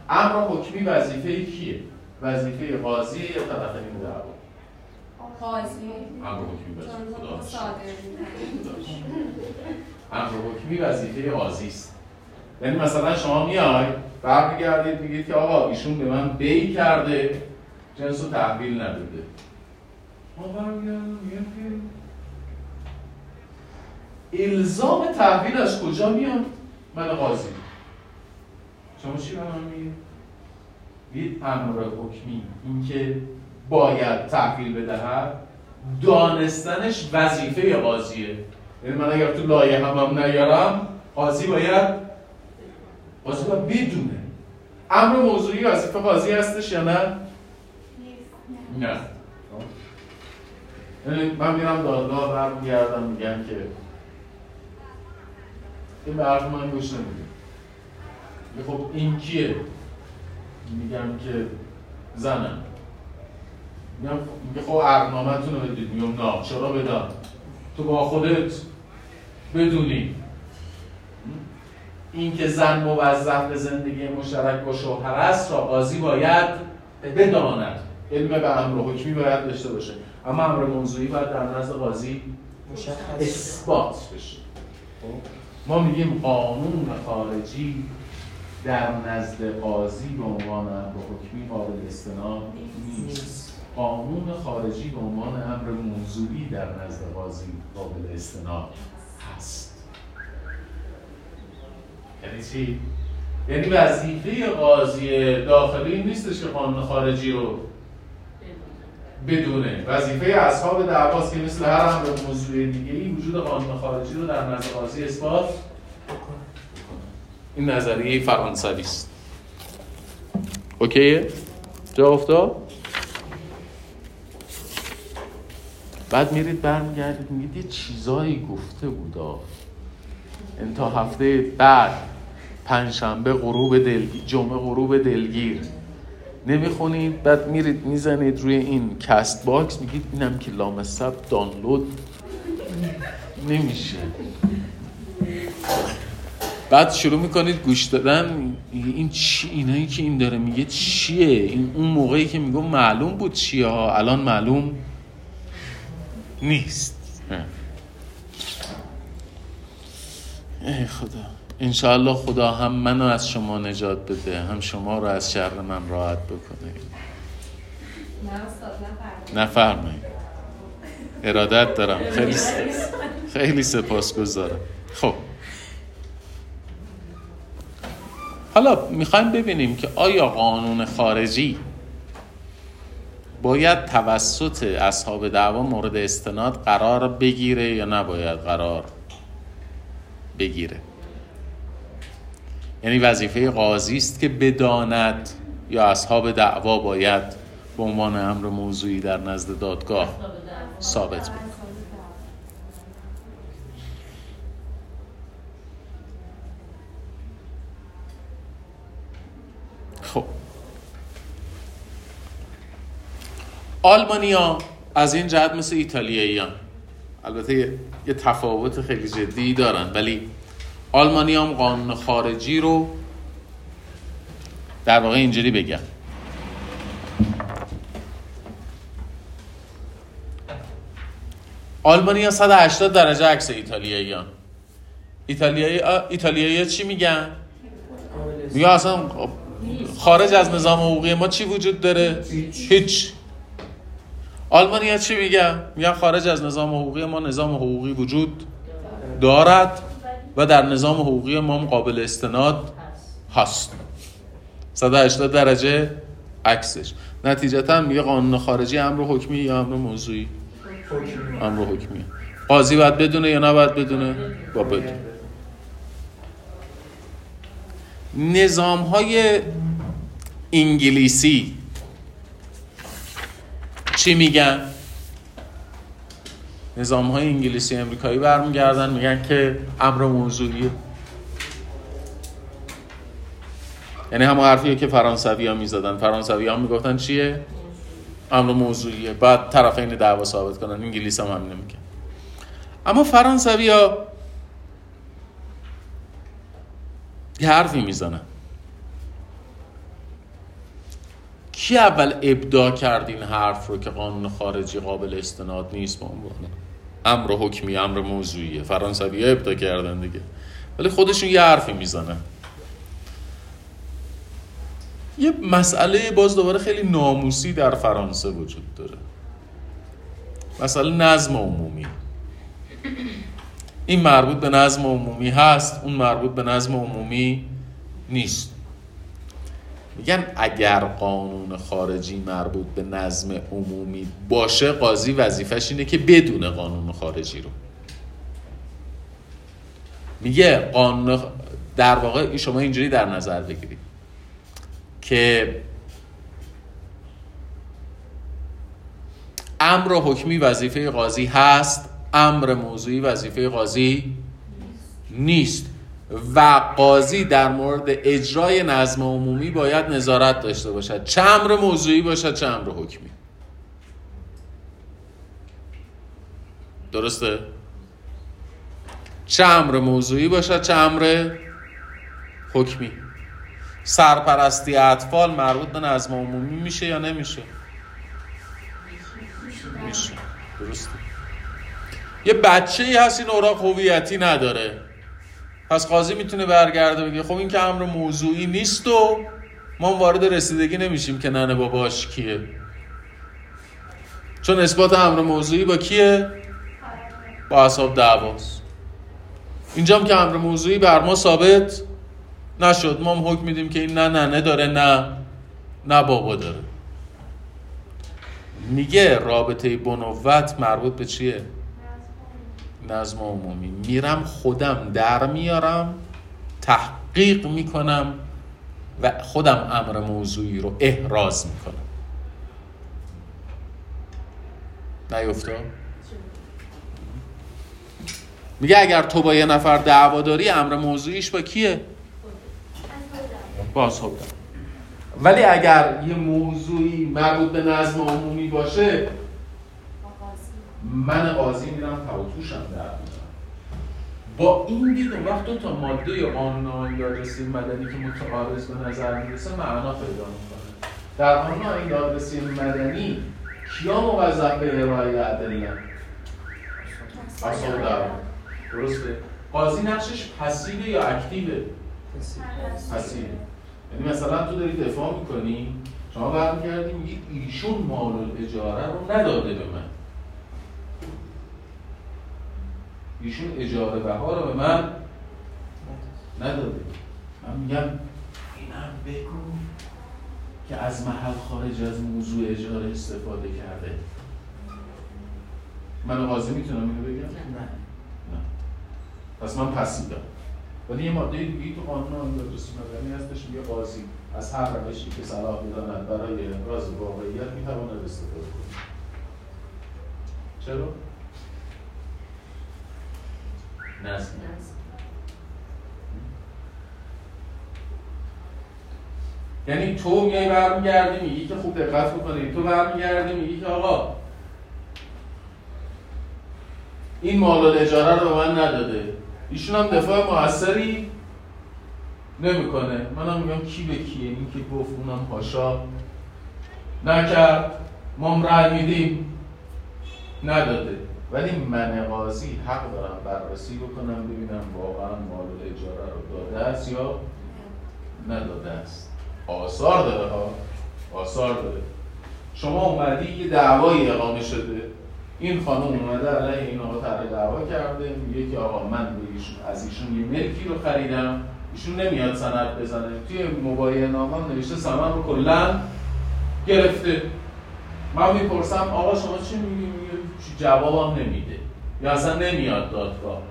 امر حکمی وظیفه کیه؟ وظیفه قاضی یا طرفین دعوا قاضی. امر حکمی می‌کنه. امر حکمی وظیفه قاضی است. یعنی مثلا شما میای برمیگردید میگید که آقا ایشون به من بی کرده جنس رو تحویل نداده. ما برمیگردیم که الزام تحویل از کجا میاد؟ من قاضی. شما چی به من میگید میگید امر حکمی. اینکه باید تحویل بدهد دانستنش وظیفه قاضیه. یعنی من اگر تو لایه هم, هم نیارم قاضی باید قاضی باید بدونه. امر موضوعی وظیفه قاضی هستش یا نه؟ نه. یعنی من میرم دادگاه برمیگردم میگم که این به حرف من گوش نمیده. خب این کیه؟ میگم که زنم. میگم میگه خب عقنامتون رو بدید. میگم نه. چرا بدم؟ تو با خودت بدونی. این که زن موظف به زندگی مشترک با شوهر است را قاضی باید بداند. علم به امر حکمی باید داشته باشه. اما امر موضوعی باید در نزد قاضی اثبات بشه. خب؟ ما میگیم قانون خارجی در نزد قاضی به عنوان امر حکمی قابل استناد نیست. قانون خارجی به عنوان امر موضوعی در نزد قاضی قابل استناد هست. یعنی چی؟ یعنی وظیفه قاضی داخلی نیستش که قانون خارجی رو بدونه. وظیفه اصحاب دعواست که مثل هر امر موضوع دیگه ای وجود قانون خارجی رو در نزد قاضی اثبات این نظریه فرانسوی است. okay ه؟ جا افتاد؟ بعد میرید برمیگردید میگید یه چیزایی گفته بودا. تا هفته بعد پنجشنبه غروب دلگیر جمعه غروب دلگیر. نمی‌خونید بعد میرید می‌زنید روی این Castbox میگید اینم که لامصب دانلود. نمیشه. بعد شروع می‌کنید گوش دادن این چی اینایی که این داره میگه چیه؟ این اون موقعی که میگم معلوم بود چیه ها الان معلوم نیست. ای خدا. انشاءالله خدا هم منو از شما نجات بده هم شما رو از شر من راحت بکنه. نفرمایید. ارادت دارم. خیلی خیلی سپاسگزارم. خب. حالا می‌خوایم ببینیم که آیا قانون خارجی باید توسط اصحاب دعوا مورد استناد قرار بگیره یا نباید قرار بگیره؟ یعنی وظیفه قاضی است که بداند یا اصحاب دعوا باید به عنوان امر موضوعی در نزد دادگاه ثابت بکنه خب آلمانیا از این جهت مثل ایتالیاییان البته یه تفاوت خیلی جدی دارن ولی آلمانی هم قانون خارجی رو در واقع اینجوری بگم. آلمانی ها 180 درجه عکس ایتالیاییان ایتالیایی ایتالیایی چی میگن؟ میگن اصلا خارج از نظام حقوقی ما چی وجود داره؟ هیچ. آلمانی ها چی میگن؟ میگن خارج از نظام حقوقی ما نظام حقوقی وجود دارد و در نظام حقوقی ما قابل استناد هست. 180 درجه عکسش. نتیجتا میگه قانون خارجی امر حکمی یا امر موضوعی؟ امر حکمی. قاضی باید بدونه یا نباید بدونه؟ با بدونه نظام های انگلیسی چی میگن؟ نظام های انگلیسی امریکایی برمیگردن میگن که امر موضوعیه. یعنی همون حرفیه که فرانسوی ها می‌زدن. فرانسوی ها می‌گفتن چیه؟ امر موضوعیه. بعد طرفین دعوا ثابت کنن. انگلیس هم همینه میگن اما فرانسوی ها یه حرفی می‌زنن. کی اول ابداع کرد این حرف رو که قانون خارجی قابل استناد نیست به عنوان؟ امر حکمی امر موضوعیه. فرانسوی ها ابدا کردن دیگه. ولی خودشون یه حرفی می‌زنن. یه مسئله باز دوباره خیلی ناموسی در فرانسه وجود داره. مسئله نظم عمومی. این مربوط به نظم عمومی هست اون مربوط به نظم عمومی نیست. میگن اگر قانون خارجی مربوط به نظم عمومی باشه قاضی وظیفش اینه که بدون قانون خارجی رو. میگه قانون در واقع شما اینجوری در نظر بگیرید که امر حکمی وظیفه قاضی هست امر موضوعی وظیفه قاضی نیست. و قاضی در مورد اجرای نظم عمومی باید نظارت داشته باشد. چه امر موضوعی باشد چه امر حکمی. درسته؟ چه امر موضوعی باشد چه امر حکمی. سرپرستی اطفال مربوط به نظم عمومی میشه یا نمیشه؟ میشه. درسته. یه بچه ای هست این اوراق هویتی نداره. پس قاضی می‌تونه برگرده بگه خب این که امر موضوعی نیست و ما وارد رسیدگی نمیشیم که ننه باباش کیه. چون اثبات امر موضوعی با کیه؟ با اصحاب دعواست. اینجام که امر موضوعی بر ما ثابت نشد. ما هم حکم میدیم که این نه ننه داره نه نه بابا داره. میگه رابطه بنوت مربوط به چیه؟ نظم عمومی. میرم خودم در میارم تحقیق می‌کنم و خودم امر موضوعی رو احراز می‌کنم. نیفتاد میگه اگر تو با یه نفر دعوا داری امر موضوعیش با کیه؟ با ولی اگر یه موضوعی مربوط به نظم عمومی باشه من قاضی میرم توتوشم در میارم با این دید اون وقت دو تا ماده قانون دادرسی مدنی که متعارض به نظر می‌رسه معنا پیدا می‌کنه. در قانون دادرسی مدنی کیا موظف به ارائه ادله اصلا درسته. قاضی نقشش پسیوه یا اکتیوه؟ پسیوه یعنی مثلا تو داری دفاع می‌کنی شما برمیگردی میگی ایشون مال اجاره رو نداده به من. ایشون اجاره بها رو به من نداده. من میگم اینم بگو که از محل خارج از موضوع اجاره استفاده کرده. من قاضی می‌تونم اینو بگم؟ نه. نه. پس من پسیدم ولی یه ماده دیگه تو قانون آموزش مدنی هستش میگه قاضی. از هر روشی که صلاح می‌داند برای ابراز واقعیت می‌تواند استفاده کنه. چرا؟ نظم یعنی تو میای برمیگردی میگی که خوب دقت می‌کنی تو برمیگردی میگی که آقا این مال اجاره رو به من نداده. ایشون هم دفاع موثری نمی‌کنه. منم میگم کی به کیه؟ این که گفت اونم پاشا نکرد. ما رأی میدیم. نداده. ولی من قاضی حق دارم بررسی بکنم ببینم واقعا مال اجاره رو داده است یا نداده است. آثار داره ها آثار داره. شما اومدی یه دعوایی اقامه شده. این خانم اومده علیه این آقا طرح دعوا کرده میگه که آقا من از ایشون یه ملکی رو خریدم. ایشون نمیاد سند بزنه. توی مبایه نامه نوشته سمن رو کلا گرفته. من می‌پرسم آقا شما چی میگی؟ جوابم نمیده. یا اصلا نمیاد دادگاه.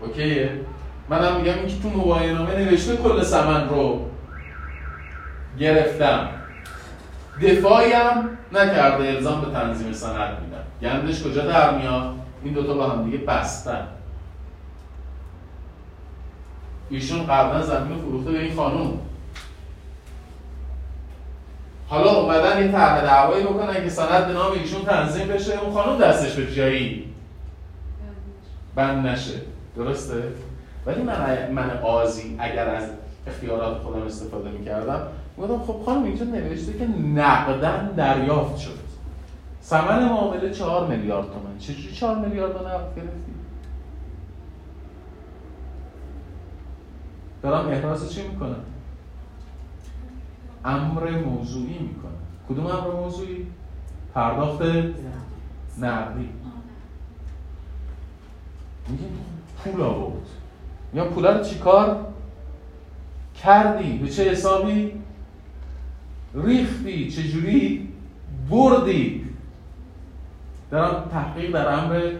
اوکیه؟ منم میگم این که تو مبایه نامه نوشته کل سمن رو گرفتم. دفاعی هم نکرده الزام به تنظیم سند میدم. گندش کجا در میاد؟ این دوتا با هم دیگه بستن. ایشون قبلا زمین فروخته به این خانوم. حالا اومدن این طرح دعوایی بکنن که سند به نام ایشون تنظیم بشه اون خانوم دستش به جایی. بند نشه. درسته؟ ولی من من قاضی اگر از اختیارات خودم استفاده می‌کردم گفتم خب خانم اینجا نوشته که نقدن دریافت شد. ثمن معامله چهار میلیارد تومن. چجوری چهار میلیارد نقد گرفتی؟ دارم احراز چی می‌کنم؟ امر موضوعی می‌کنم کدوم امر موضوعی؟ پرداخت نقدی. میگیم پول آورد یا پول رو چیکار کردی؟ به چه حسابی؟ ریختی. چجوری؟ بردی. دارم تحقیق در امر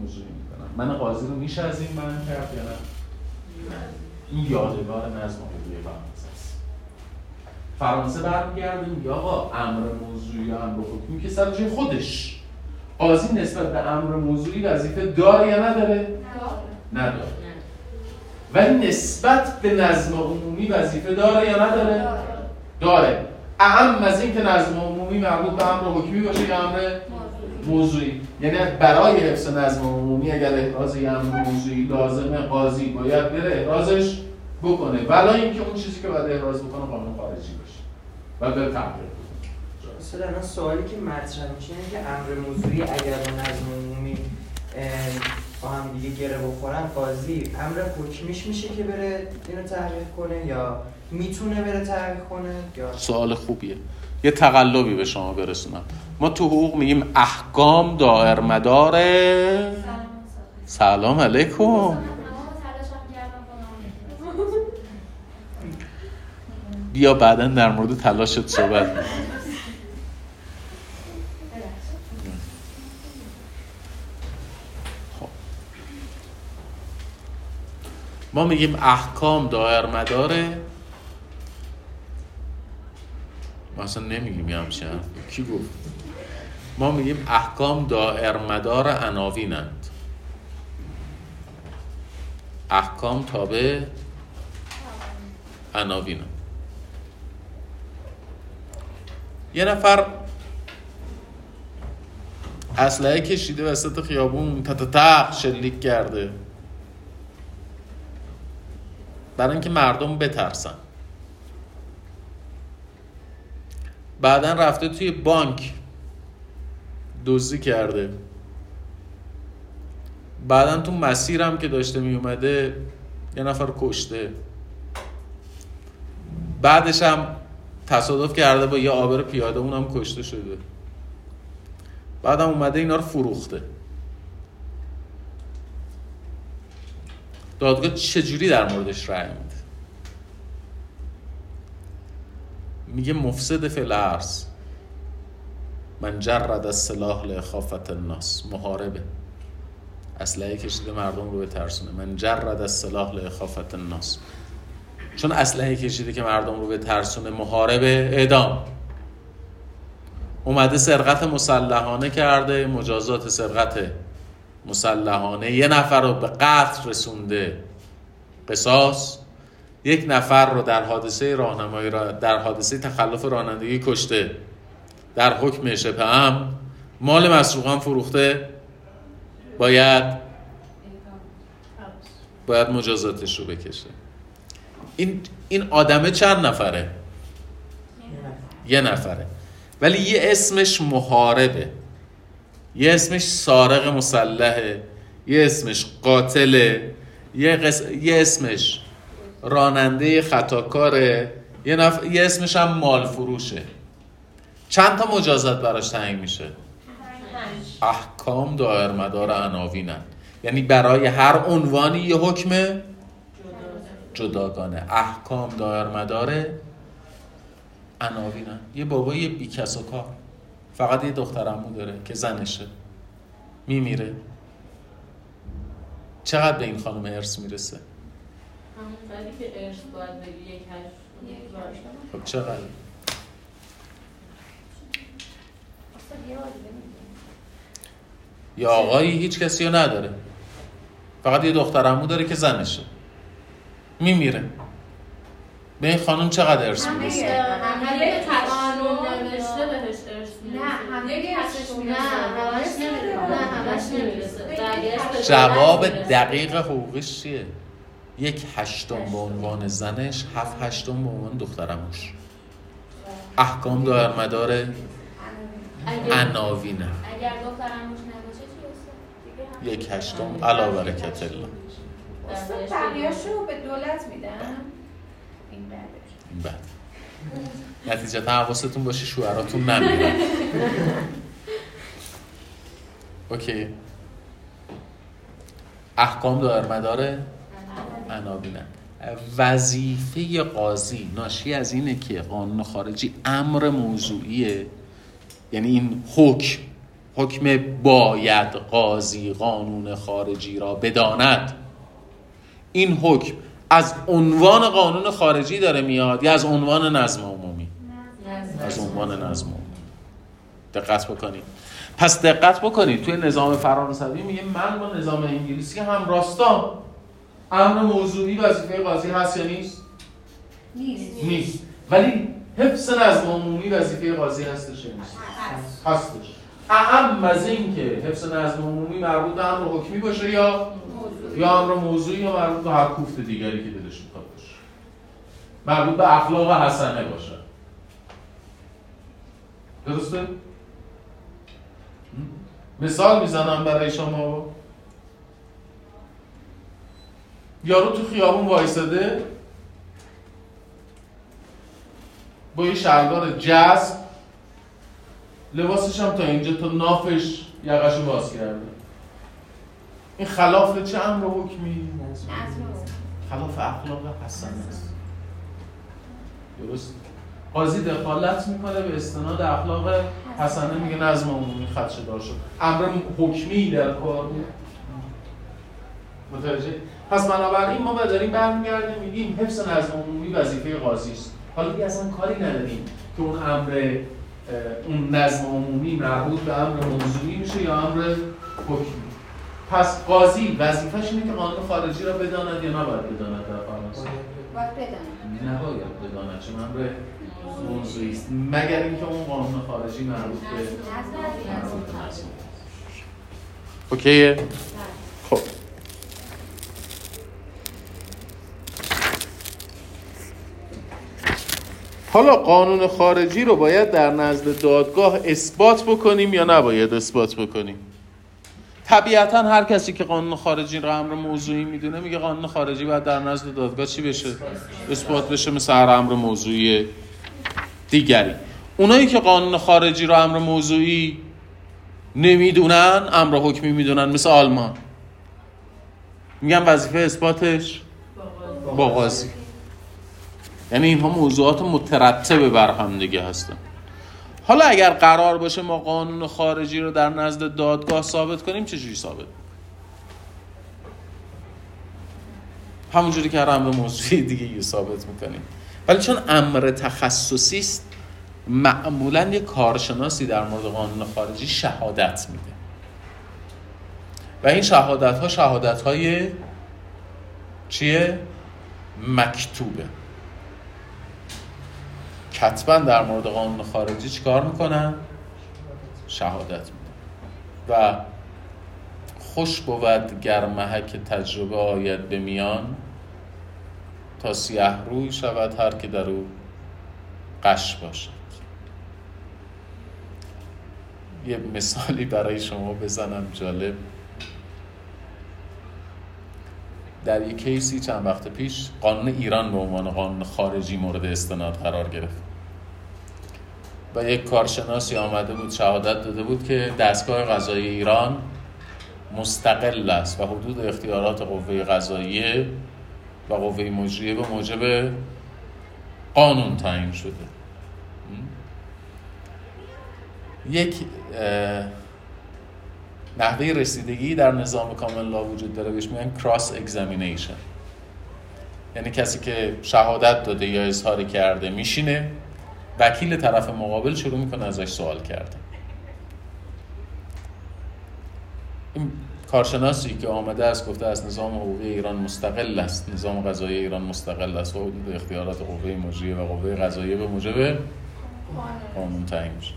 موضوعی می‌کنم. من قاضی رو میشه از این من کرد یا نه این یادگار نظم حقوقی فرانسه برمیگردیم. یا آقا امر موضوعی یا امر حکمی که سر جای خودش. قاضی نسبت به امر موضوعی وظیفه داره یا نداره؟ نداره. ولی نسبت به نظم عمومی وظیفه داره یا نداره؟ داره. اهم از این که نظم عمومی مربوط به امر حکمی باشه یا امر موضوعی. یعنی برای حفظ نظم عمومی اگر احراز یه امر موضوعی لازمه قاضی باید بره احرازش. بکنه. ولی اینکه اون چیزی که باید احراز بکنه قانون خارجی باشه و به تغییر اصلا الان سوالی که مطرح میشه اینه که امر موضوعی اگر با نظم عمومی با هم دیگه گره بخورن قاضی امر حکمیش میشه که بره اینو تحقیق کنه یا می‌تونه بره تحقیق کنه یا سوال خوبیه. یه تقلبی به شما برسونم. ما تو حقوق میگیم احکام دائر مداره سلام علیکم. بیا بعدا در مورد تلاشت صحبت خب. ما میگیم احکام دائر مداره. ما اصلا نمیگیم یه کی گفت؟ ما میگیم احکام دائر مدار عناوینند. احکام تابع عناوینند. یه نفر اسلحه کشیده وسط خیابون تق شلیک کرده. برای اینکه مردم بترسن. بعدا رفته توی بانک. دزدی کرده. بعدا تو مسیرم که داشته می اومده یه نفر کشته. بعدش هم تصادف کرده با یه آبر پیاده اونم کشته شده. بعدم اومده اینا رو فروخته. دادگاه چجوری در موردش رأی میده؟ میگه مفسد فی الارض. من جرد از سلاح لخافت الناس. محاربه. اسلحه کشیده مردم رو به ترسونه من جرد از سلاح لخافت الناس. چون اسلحه کشیده که مردم رو به ترسونه محاربه اعدام. اومده سرقت مسلحانه کرده مجازات سرقت مسلحانه. یه نفر رو به قتل رسونده. قصاص. یک نفر رو در حادثه راهنمایی را در حادثه تخلف رانندگی کشته. در حکم شبه هم مال مسروقان فروخته. باید باید مجازاتش رو بکشه. این این آدمه چند نفره؟ یه نفره. ولی یه اسمش محاربه. یه اسمش سارق مسلحه. یه اسمش قاتله. یه, یه اسمش راننده خطاکاره. یه, نف... یه اسمش هم مال فروشه چند تا مجازات براش تعیین میشه؟ احکام دائر مدار عناوینن. یعنی برای هر عنوانی یه حکم جداگانه. احکام دائر مداره. عناوینن یه بابای بی کس و کار. فقط یه دخترمو داره که زنشه. میمیره. چقدر به این خانم ارث می‌رسه؟ همون که ارث باید بگی یک خب چقدر؟ یا آقایی هیچ کسی رو نداره. فقط یه دخترمو داره که زنشه. میمیره. به این خانم چقدر ارث می‌رسه؟ همه قانون نوشته بهش ارث می‌رسه جواب دقیق حقوقش چیه؟ یک هشتم به عنوان زنش هفت هشتم به عنوان دخترموش. احکام دار مدار عناوینه. اگر دخترموش نباشه چی یک هشتم. علا برکت الله بقیهشو به دولت میدن این بعد نتیجه حواستون باشه شوهراتون نمیرن اوکی. احکام دار مداره عناوینن وظیفه قاضی ناشی از اینه که قانون خارجی امر موضوعیه. یعنی این حکم حکم باید قاضی قانون خارجی را بداند. این حکم از عنوان قانون خارجی داره میاد یا از عنوان نظم عمومی؟ از عنوان نظم عمومی. دقت بکنید. پس دقت بکنید توی نظام فرانسوی میگه من با نظام انگلیسی هم راستام امر موضوعی وظیفه قاضی هست یا نیست؟ نیست. نیست. ولی حفظ نظم عمومی وظیفه قاضی هستش یا نیست؟ هست. هستش. اهم از این که حفظ نظم عمومی مربوط به امر حکمی باشه یا. یا امر موضوعی یا مربوط به هر کوفت دیگری که دلش می‌خواد باشه. مربوط به اخلاق حسنه باشه. درسته؟ مثال می‌زنم برای شما. یارو تو خیابون وایساده. با یه شلوار جذب. لباسش هم تا اینجا تا نافش یقشو باز کرده. این خلاف چه امر و حکمی؟ خلاف اخلاق حسن است. درست. قاضی دخالت می‌کنه به استناد اخلاق حسنه میگه نظم عمومی خدشه دار شد. امر حکمی در کار متوجه؟ پس بنابراین ما داریم برمیگردیم میگیم حفظ نظم عمومی وظیفه قاضی است. حالا دیگه اصلا کاری نداریم که اون امر اون نظم عمومی مربوط به امر موضوعی میشه یا امر حکمی. پس قاضی وظیفش اینه که قانون خارجی را بداند یا نباید بداند در فرانسه؟ باید بدانم نباید بداند چون امر موضوعی است مگر اینکه اون قانون خارجی مربوط به به اوکیه خب. حالا قانون خارجی رو باید در نزد دادگاه اثبات بکنیم یا نباید اثبات بکنیم؟ طبیعتا هر کسی که قانون خارجی رو امر موضوعی می‌دونه میگه قانون خارجی باید در نزد دادگاه چی بشه؟ اثبات بشه مثل هر امر موضوعی دیگری. اونایی که قانون خارجی رو امر موضوعی نمی‌دونن امر حکمی می‌دونن مثل آلمان. میگن وظیفه اثباتش با قاضی. یعنی اینها موضوعات مترتب بر هم دیگه هستن. حالا اگر قرار باشه ما قانون خارجی رو در نزد دادگاه ثابت کنیم چجوری ثابت؟ همونجوری که هر امر موضوعی دیگه ثابت می‌کنیم. ولی چون امر تخصصی است معمولا یه کارشناسی در مورد قانون خارجی شهادت میده. و این شهادت ها شهادت های چیه؟ مکتوبه. کتبا در مورد قانون خارجی چیکار می‌کنن؟ شهادت میدن. و خوش بود گر محک تجربه آید به میان تا سیه روی شود هر که در او قش باشد. یه مثالی برای شما بزنم جالب. در یک کیسی چند وقت پیش قانون ایران به عنوان قانون خارجی مورد استناد قرار گرفت. و یک کارشناسی آمده بود شهادت داده بود که دستگاه قضایی ایران مستقل است و حدود اختیارات قوه قضاییه و قوه مجریه به موجب قانون تعیین شده. یک نحوه رسیدگی در نظام کامل لا وجود داره بهش میگن کراس اگزامینیشن یعنی کسی که شهادت داده یا اظهاری کرده میشینه. وکیل طرف مقابل شروع می‌کنه ازش سوال کردن این کارشناسی که آمده است گفته از نظام حقوقی ایران مستقل است. نظام قضایی ایران مستقل است. و حدود اختیارات قوه مجریه و قوه قضاییه به موجب قانون تعیین میشه.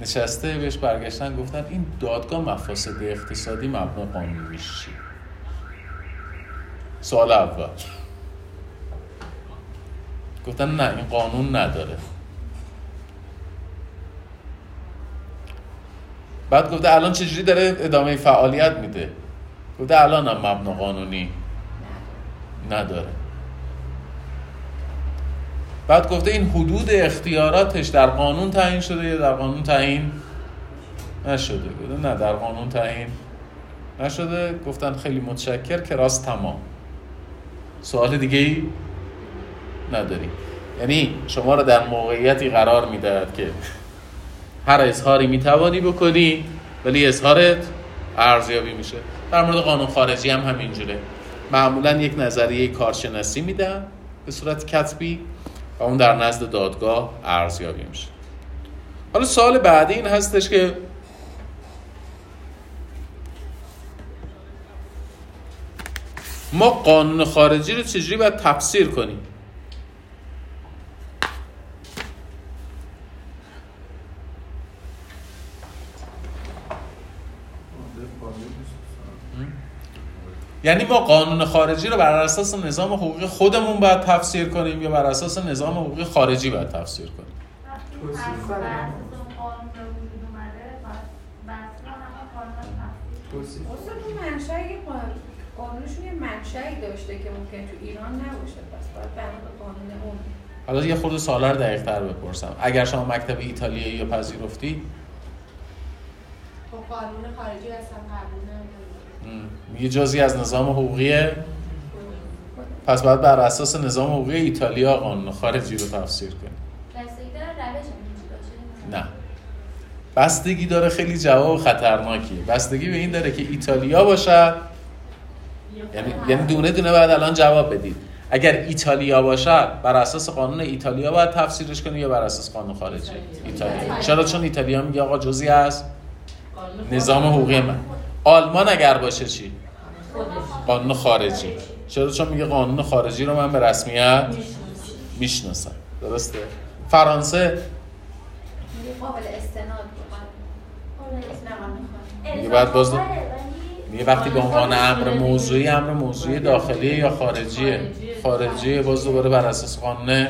نشسته بهش برگشتن گفتن این دادگاه مفاسد اقتصادی مبنا قانونیش چیه؟ سوال اول. گفتن نه این قانون نداره. بعد گفته الان چجوری داره ادامه فعالیت میده؟ گفته الان هم مبنا قانونی نداره. بعد گفته این حدود اختیاراتش در قانون تعیین شده یا در قانون تعیین نشده؟ گفته نه در قانون تعیین نشده. گفتن خیلی متشکر که راست تمام. سوال دیگه ای نداریم یعنی شما رو در موقعیتی قرار می‌دهد که هر اظهاری می‌توانی بکنی ولی اظهارت ارزیابی میشه. در مورد قانون خارجی هم همینجوره. معمولا یک نظریه کارشناسی میدن به صورت کتبی و اون در نزد دادگاه ارزیابی میشه. حالا سوال بعدی این هستش که ما قانون خارجی رو چجوری باید تفسیر کنیم؟ یعنی ما قانون خارجی رو بر اساس نظام حقوقی خودمون باید تفسیر کنیم یا بر اساس نظام حقوقی خارجی باید تفسیر کنیم؟ قانونشون یه منشأی داشته که ممکن تو ایران نباشه. پس باید بنا به قانون اون حالا یه خورده سوالا رو دقیق تر بپرسم. اگر شما مکتب ایتالیایی رو پذیرفتی؟ خب قانون خارجی اصلا قبول نداره میگه جزی از نظام حقوقیه. پس باید بر اساس نظام حقوقی ایتالیا قانون خارجی رو تفسیر کنیم. باشه نه. بستگی داره خیلی جواب خطرناکیه. بستگی به این داره که ایتالیا باشد یعنی یعنی دونه دونه باید الان جواب بدید. اگر ایتالیا باشد بر اساس قانون ایتالیا باید تفسیرش کنی یا بر اساس قانون خارجی؟ ایتالیا. چرا؟ چون ایتالیا میگه آقا جزی از نظام حقوقی من. آلمان اگر باشه چی؟ قانون خارجی. چرا؟ چون میگه قانون خارجی رو من به رسمیت می‌شناسم. درسته؟ فرانسه؟ میگه قابل استناد میگه بعد باز میگه وقتی به عنوان امر موضوعی امر موضوعی داخلی یا خارجیه خارجیه باز دوباره بر اساس قانون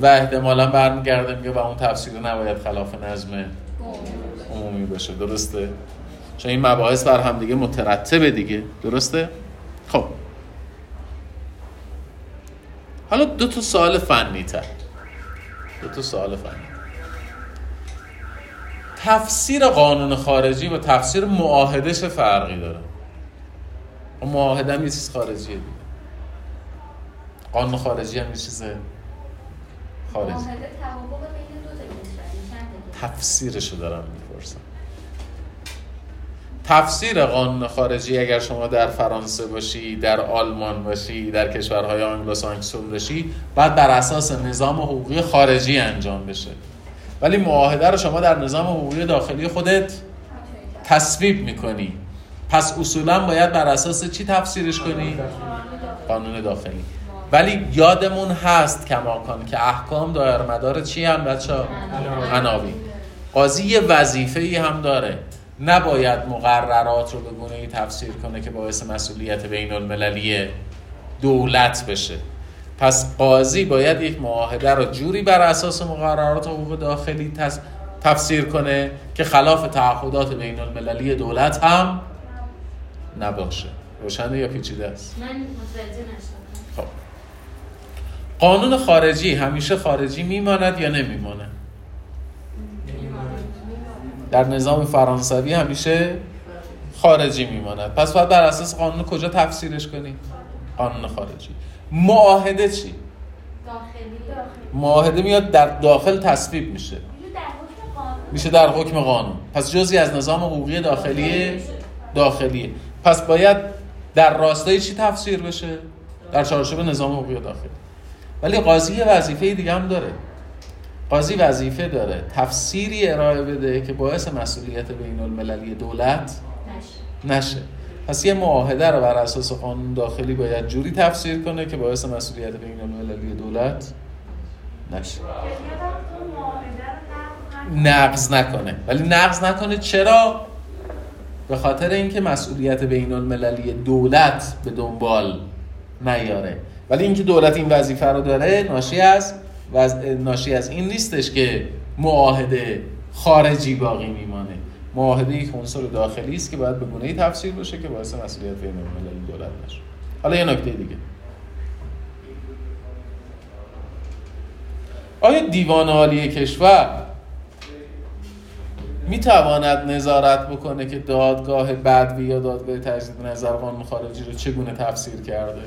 و احتمالا برمیگرده میگه و اون تفسیر نباید خلاف نظم عمومی باشه. درسته؟ چون این مباحث بر هم دیگه مترتبه دیگه. درسته؟ خب. حالا دو تا سوال فنی تر دو تا سوال فنی. تفسیر قانون خارجی و تفسیر معاهده چه فرقی داره. و معاهده هم یه چیز خارجیه دیگه. قانون خارجی هم یه چیز خارجی. معاهده توافق بین دو تا کشور چند تا کشور؟ تفسیرشو دارم می‌پرسم تفسیر قانون خارجی اگر شما در فرانسه باشی در آلمان باشی در کشورهای آنگلوساکسون باشی بعد بر اساس نظام حقوقی خارجی انجام بشه. ولی معاهده رو شما در نظام حقوقی داخلی خودت تصویب می‌کنی. پس اصولا باید بر اساس چی تفسیرش کنی؟ قانون داخلی. ولی یادمون هست کماکان که احکام دایر مدار چی هم بچه عناوین قاضی یه وظیفه ای هم داره. نباید مقررات رو به گونه ای تفسیر کنه که باعث مسئولیت بین المللی دولت بشه. پس قاضی باید یک معاهده رو جوری بر اساس مقررات حقوق داخلی تفسیر کنه که خلاف تعهدات بین المللی دولت هم نباشه. روشنه یا پیچیده است؟ من متوجه نشدم. خب. قانون خارجی همیشه خارجی میماند یا نمیماند؟ در نظام فرانسوی همیشه خارجی میماند. پس باید بر اساس قانون کجا تفسیرش کنی قانون خارجی. معاهده چی؟ داخلی معاهده میاد در داخل تصویب میشه. میشه در حکم قانون. پس جزی از نظام حقوقی داخلی داخلیه. پس باید در راستای چی تفسیر بشه؟ در چارچوب نظام حقوقی داخلی. ولی قاضی وظیفه دیگه هم داره. قاضی وظیفه داره تفسیری ارائه بده که باعث مسئولیت بین المللی دولت نشه. نشه پس یه معاهده رو بر اساس قانون داخلی باید جوری تفسیر کنه که باعث مسئولیت بین المللی دولت نشه. نقض نکنه. ولی نقض نکنه چرا؟ به خاطر اینکه مسئولیت بین المللی دولت به دنبال نیاره. ولی اینکه دولت این وظیفه رو داره ناشی از. ناشی از این نیستش که معاهده خارجی باقی میمانه. معاهده یک عنصر داخلی است که باید به گونه‌ای تفسیر بشه که باعث مسئولیت بین المللی دولت نشه. حالا یه نکته دیگه. آیا دیوان عالی کشور می تواند نظارت بکنه که دادگاه بدوی یا دادگاه تجدید نظر قانون خارجی رو چگونه تفسیر کرده؟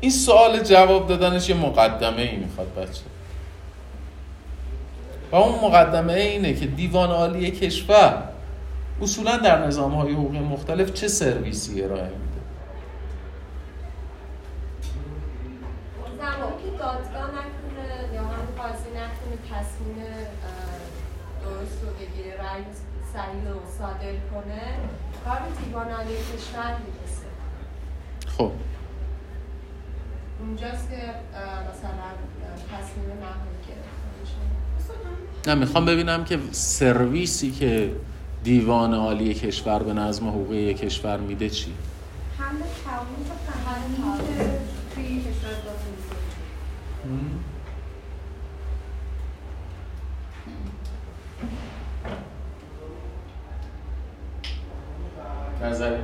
این سوال جواب دادنش یه مقدمه ای می‌خواد بچه. و اون مقدمه اینه که دیوان عالی کشور اصولا در نظام های حقوقی مختلف چه سرویسی ارائه میده؟ دادگاه نکنه یا هم قاضی نکنه تصمیم درست رو بگیره رأی صحیح رو صادر کنه کار دیوان عالی کشور می‌رسه. خب. اونجاست که مثلا تصمیم نهایی گرفته میشه نه می‌خوام ببینم که سرویسی که دیوان عالی کشور به نظم حقوقی کشور میده چی؟ که توی کشور می‌کنه. نظری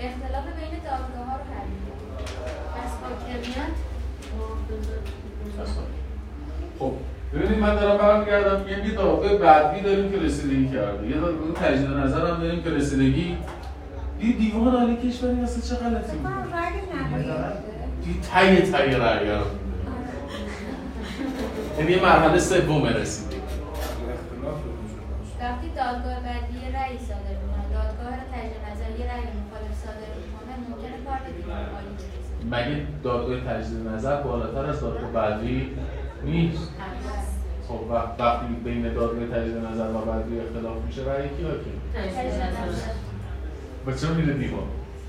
اختلاف بین دادگاه ها رو حل می‌کنه. پس حاکمیت خب ببینید من دارم برمیگردم میگم یه دادگاه بعدی داریم که رسیدگی کرده یه دادگاه تجدید نظر هم داریم که رسیدگی. این دیوان عالی کشوری اصلا چه غلطی می‌کنه رگ نهایی بوده. دی تای تای رأی رو یعنی یه مرحله سوم رسیدگی وقتی دادگاه بعدی رأی صادر می‌کنه دادگاه رو تجدید نظر یه رأی مخالف صادر می‌کنه ممکنه کار به مگه دادگاه تجدید نظر بالاتر از دادگاه بعدی نیست. خب وقت- وقتی بین دادگاه تجدید نظر و بعدی اختلاف میشه رأی کی حاکم تجدید نظر. با چرا میره دیوان؟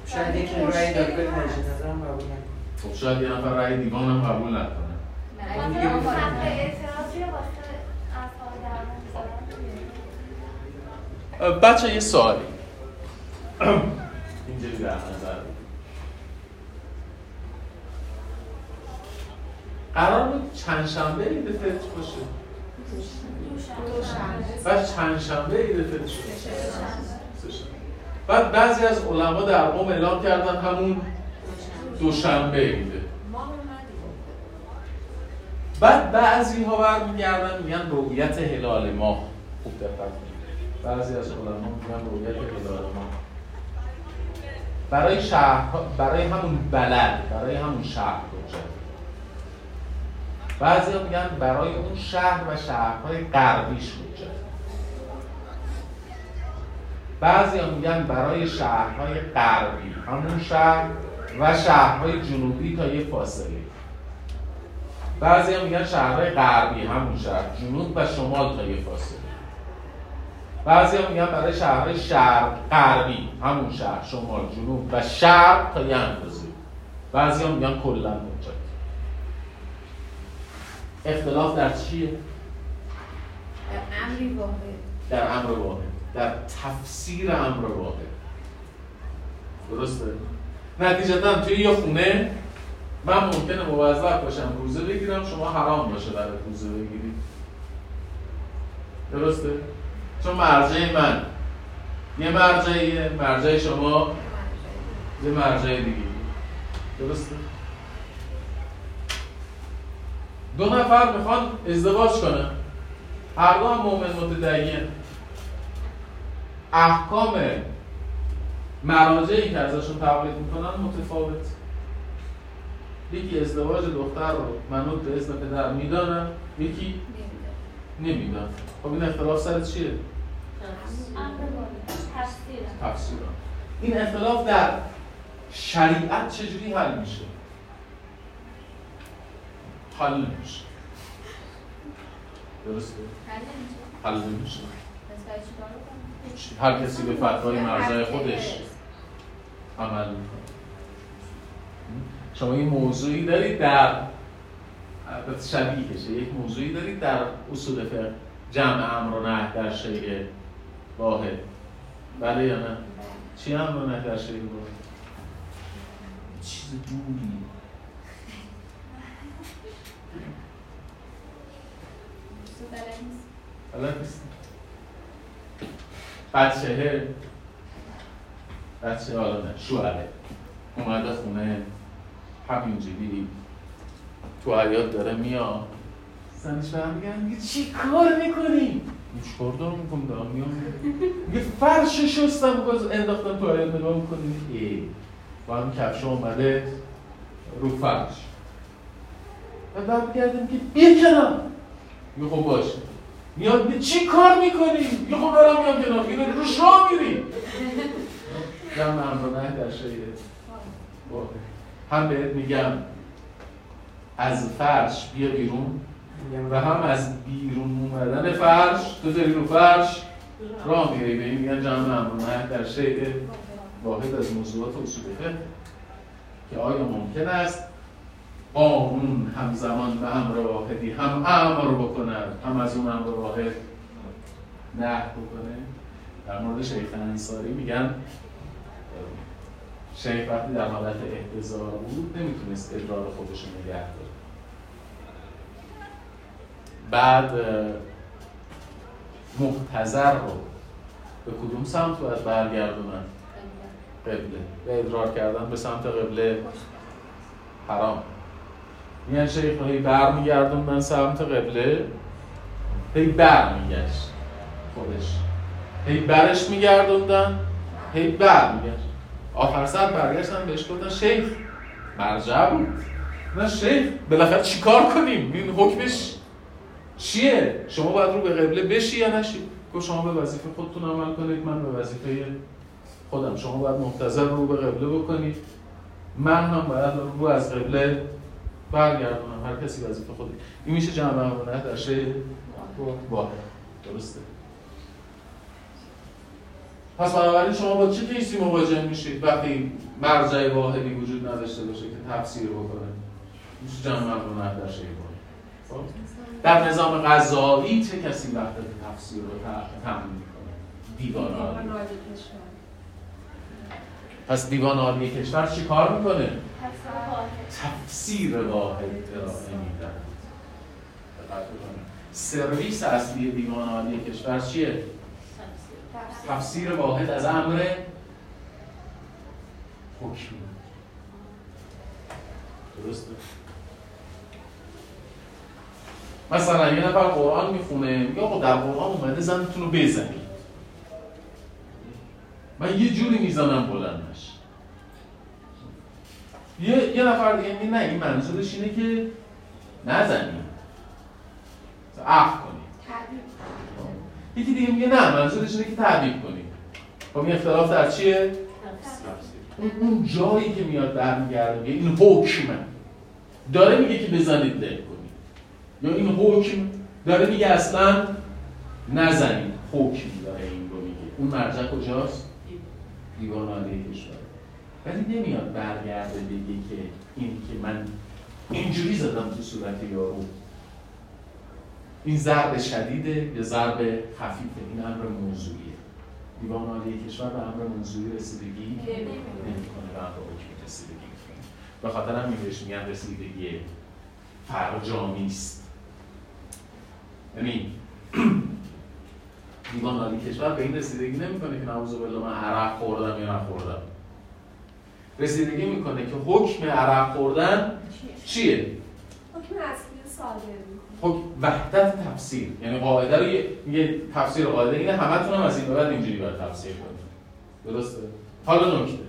شاید یکی رای دادگاه تجدید نظرم قبول نکنه. خب شاید یه نفر رأی دیوان هم قبول نکنه. بچه یه سوالی. اینجوری در نظر قرار بود چند شنبه عید فطر باشه؟ بعد چند شنبه عید فطر شد. بعد بعضی از علما در قوم اعلام کردن همون دوشنبه عیده ما ندیدیم بعد بعضی ها برمیگردن میگن رؤیت هلال ماه خوب دقت بعضی از علما میگن رؤیت هلال ماه برای شهر برای همون بلد برای همون شهر حجت بعضی ها میگن برای اون شهر و شهرهای غربیش حجت بعضی ها میگن برای شهرهای غربی همون شهر و شهرهای جنوبی تا یه فاصله. بعضی هم میگن شهرهای غربی همون شهر جنوب و شمال تا یه فاصله. بعضی هم میگن برای شهرهای شرق غربی همون شهر شمال جنوب و شرق تا یه اندازه. بعضی هم میگن کلا حجت اختلاف در چیه؟ امری واحد در امر واحد در تفسیر امر واحد درسته؟ نتیجتا توی یه خونه من ممکنه موظف باشم روزه بگیرم شما حرام باشه برای روزه بگیرید درسته؟ چون مرجع من یه مرجعیه مرجع شما یه مرجع دیگه درسته؟ دو نفر می‌خوان ازدواج کنن هر دو هم مؤمن متدین احکام مراجعی که ازشون تقلید می‌کنن متفاوت یکی ازدواج دختر رو منوط به اسم پدر می‌دانن یکی. نمیدان خب این اختلاف سر چیه؟ امر واحد. تفسیر. تفسیر این اختلاف در شریعت چجوری حل میشه؟ حل نمیشه درسته؟ حل نمیشه. حل نمیشه پس باید چیکار بکنیم؟ چی؟ هر کسی به فتوای مرجع خودش عمل می‌کنه. شما یه موضوعی دارید در البته شبیهشه یک موضوعی دارید در اصول فقه. جمع امر و نه در شیء واحد. بله یا نه؟ چی امر و نه در شیء واحد؟ چیز دوری. بلد نیست. بچهه بچه حالا نه شوهره اومده خونه همینجوری تو حیات داره میاد زنش برمیگرد میگه چی کار می‌کنی؟ میگه چی کار دارم می‌کنم دارم میام میگه فرش شستم باز انداختم تو حیات نگاه می‌کنی ای با هم کفش اومده رو فرش. و برمیگرده میگه بیا کنار میگه خب باشه میاد چی کار می‌کنی؟ میگه خب برم میام کنار. میگه رو شما میری جمع امرانه در واحد. هم بهت میگم از فرش بیا بیرون. و هم از بیرون اومدن فرش تو داری رو فرش راه میری به این میگن جمع در شیء واحد از موضوعات اصول که آیا ممکن است قانون همزمان به امر واحدی هم امر بکند هم از اون امر واحد نه بکنه. در مورد شیخ انصاری میگن شیخ وقتی در حالت احتضار بود نمی‌تونست ادرار خودش رو نگه داره. بعد محتضر رو به کدوم سمت باید برگردونن؟ قبله. به ادرار کردن به سمت قبله؟ حرام. میگن شیخ هی برمیگردوندن سمت قبله؟ هی برمیگشت خودش. هی برش میگردوندن هی برمیگشت آخر سر برگشتن بهش گفتن شیخ مرجع بود. نه شیخ بالاخره چیکار کنیم؟ این حکمش چیه؟ شما باید رو به قبله بشی یا نشی؟ گفت شما به وظیفه خودتون عمل کنید من به وظیفه خودم. شما باید منتظر رو به قبله بکنید. من هم باید رو از قبله برگردونم هر کسی وظیفه خودی. این میشه جمع امانت در شی واحد درسته. پس بنابراین شما با چه کیسی مواجه میشید وقتی مرجع واحدی وجود نداشته باشه که تفسیر بکنه؟ میشه جمع امانت در شی واحد. خب؟ در نظام قضایی چه کسی وقت تفسیر رو ت- تامین می‌کنه؟ دیوان عالی پس دیوان عالی کشور چی کار می‌کنه؟ تفسیر واحد ارائه میدن. سرویس اصلی دیوان عالی کشور چیه؟ تفسیر واحد از امر حکمی درسته؟ مثلا یه نفر قرآن می‌خونه میگه در قرآن اومده زنتون رو بزنید. من یه جوری می‌زنم بلندش. یه, یه نفر دیگه میگه نه این منظورش اینه که نزنید عفو کنید یکی دیگه میگه نه منظورش اینه که تعبیب کنید خب این اختلاف در چیه؟ اون اون جایی که میاد برمیگرده میگه این حکمه. داره میگه که بزنید له کنید. یا این حکم داره میگه اصلا نزنید. حکم داره این رو میگه. اون مرجع کجاست؟ دیوان عالی کشور. ولی نمیاد برگرده بگه که این که من اینجوری زدم تو صورت یارو. این ضرب شدیده یا ضرب خفیفه. این امر موضوعیه. دیوان عالی کشور به امر موضوعی رسیدگی نمی‌کنه. به امر حکمی رسیدگی به خاطر همین بهش میگن رسیدگی فرجامی است. یعنی <clears throat> <clears throat> <clears throat> دیوان عالی کشور به این رسیدگی نمی‌کنه که نعوذ بالله من عرق خوردم یا نخوردم. رسیدگی می‌کنه که حکم عرق خوردن چیه؟ حکم اصلی صادر می‌کنه. خب وحدت تفسیر. یعنی قاعده رو یه- یه تفسیر قاعده اینه همتون هم از این به بعد اینجوری باید تفسیر کنید درسته؟ حالا نکته.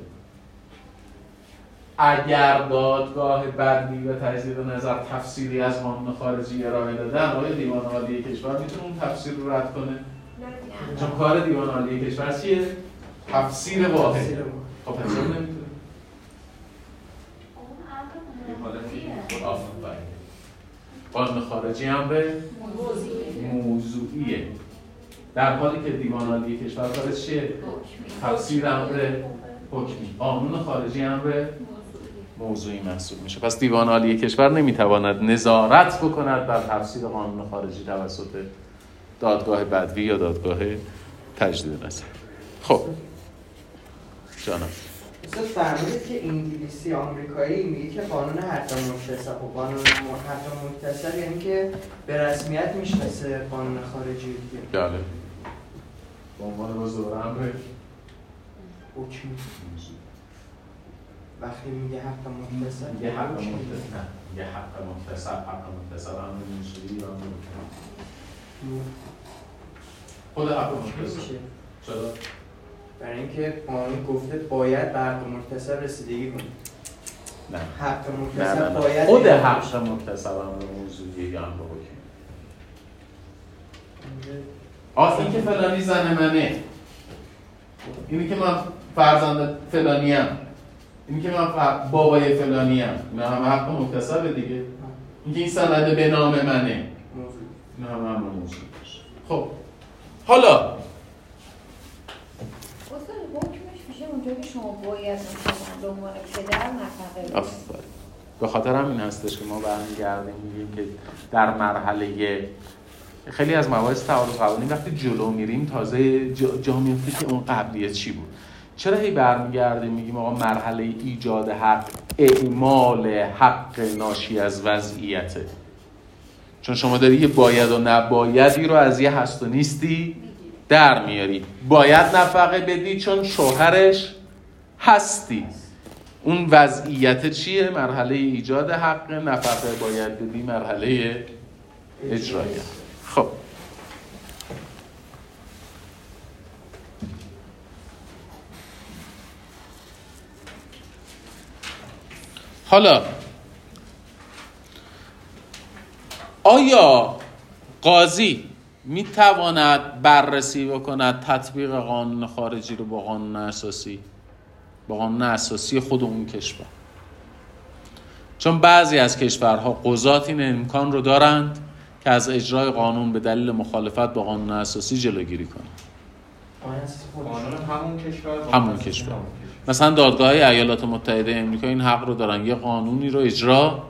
اگر دادگاه بدی و تجدید نظر تفسیری از قانون خارجی ارائه دادن آیا دیوان عالی کشور می‌تونه اون تفسیر رو رد کنه. نه چون کار دیوان عالی کشور چیه؟ تفسیر تفسیر خب پس نمی‌تونه؟ اون. آفرین. قانون خارجی هم به موضوعیه. در حالی که دیوان عالی کشور کارش چیه؟ تفسیر امر حکمی. قانون خارجی امر موضوعی محسوب میشه. پس دیوان عالی کشور نمی‌تواند نظارت بکند بر تفسیر قانون خارجی توسط دادگاه بدوی یا دادگاه تجدید نظر؟ خب. جانم استاد فرمودید که انگلیسی آمریکایی میگه که قانون حق مکتسب و قانون م- حق مکتسب یعنی که به رسمیت می‌شناسه قانون خارجی. دیگه بله. به عنوان بزرگ امر. حکمی وقتی میگه حق مکتسب یه حق. مکتسب نه یه حق مکتسب حق یا امر حکمی. خود حق. چرا؟ برای اینکه قانون گفته باید به حق مکتسب رسیدگی کنی نه. حق نه مکتسب نه نه. باید خود حق. مکتسب امر موضوعی یا حکمی آه این که فلانی زن منه. اینی که من فرزند فلانیم اینی که من بابای فلانیم اینا همه حق مکتسبه دیگه. اینکه این سند به نام منه. نه همه موضوع خب. حالا. شما باید به عنوان پدر به خاطر همین هستش که ما برمیگردیم میگیم که در مرحله خیلی از مباحث تعارض قوانین وقتی جلو میریم تازه جا, جا میفته که اون قبلیه چی بود. چرا هی برمیگردیم میگیم آقا مرحله ایجاد حق اعمال حق ناشی از وضعیته؟ چون شما داری یه باید و نبایدی رو از یه هست و نیستی در میاری. باید نفقه بدی چون شوهرش هستی. اون وضعیت چیه؟ مرحله ایجاد حق. نفقه باید بدی مرحله اجرایی. خب. حالا آیا قاضی می تواند بررسی بکند تطبیق قانون خارجی رو با قانون اساسی؟ با قانون اساسی خود اون کشور. چون بعضی از کشورها قضات این امکان رو دارند که از اجرای قانون به دلیل مخالفت با قانون اساسی جلوگیری کنند. قانون همون کشور همون کشور. مثلا دادگاه ایالات متحده امریکا این حق رو دارن. یه قانونی رو اجرا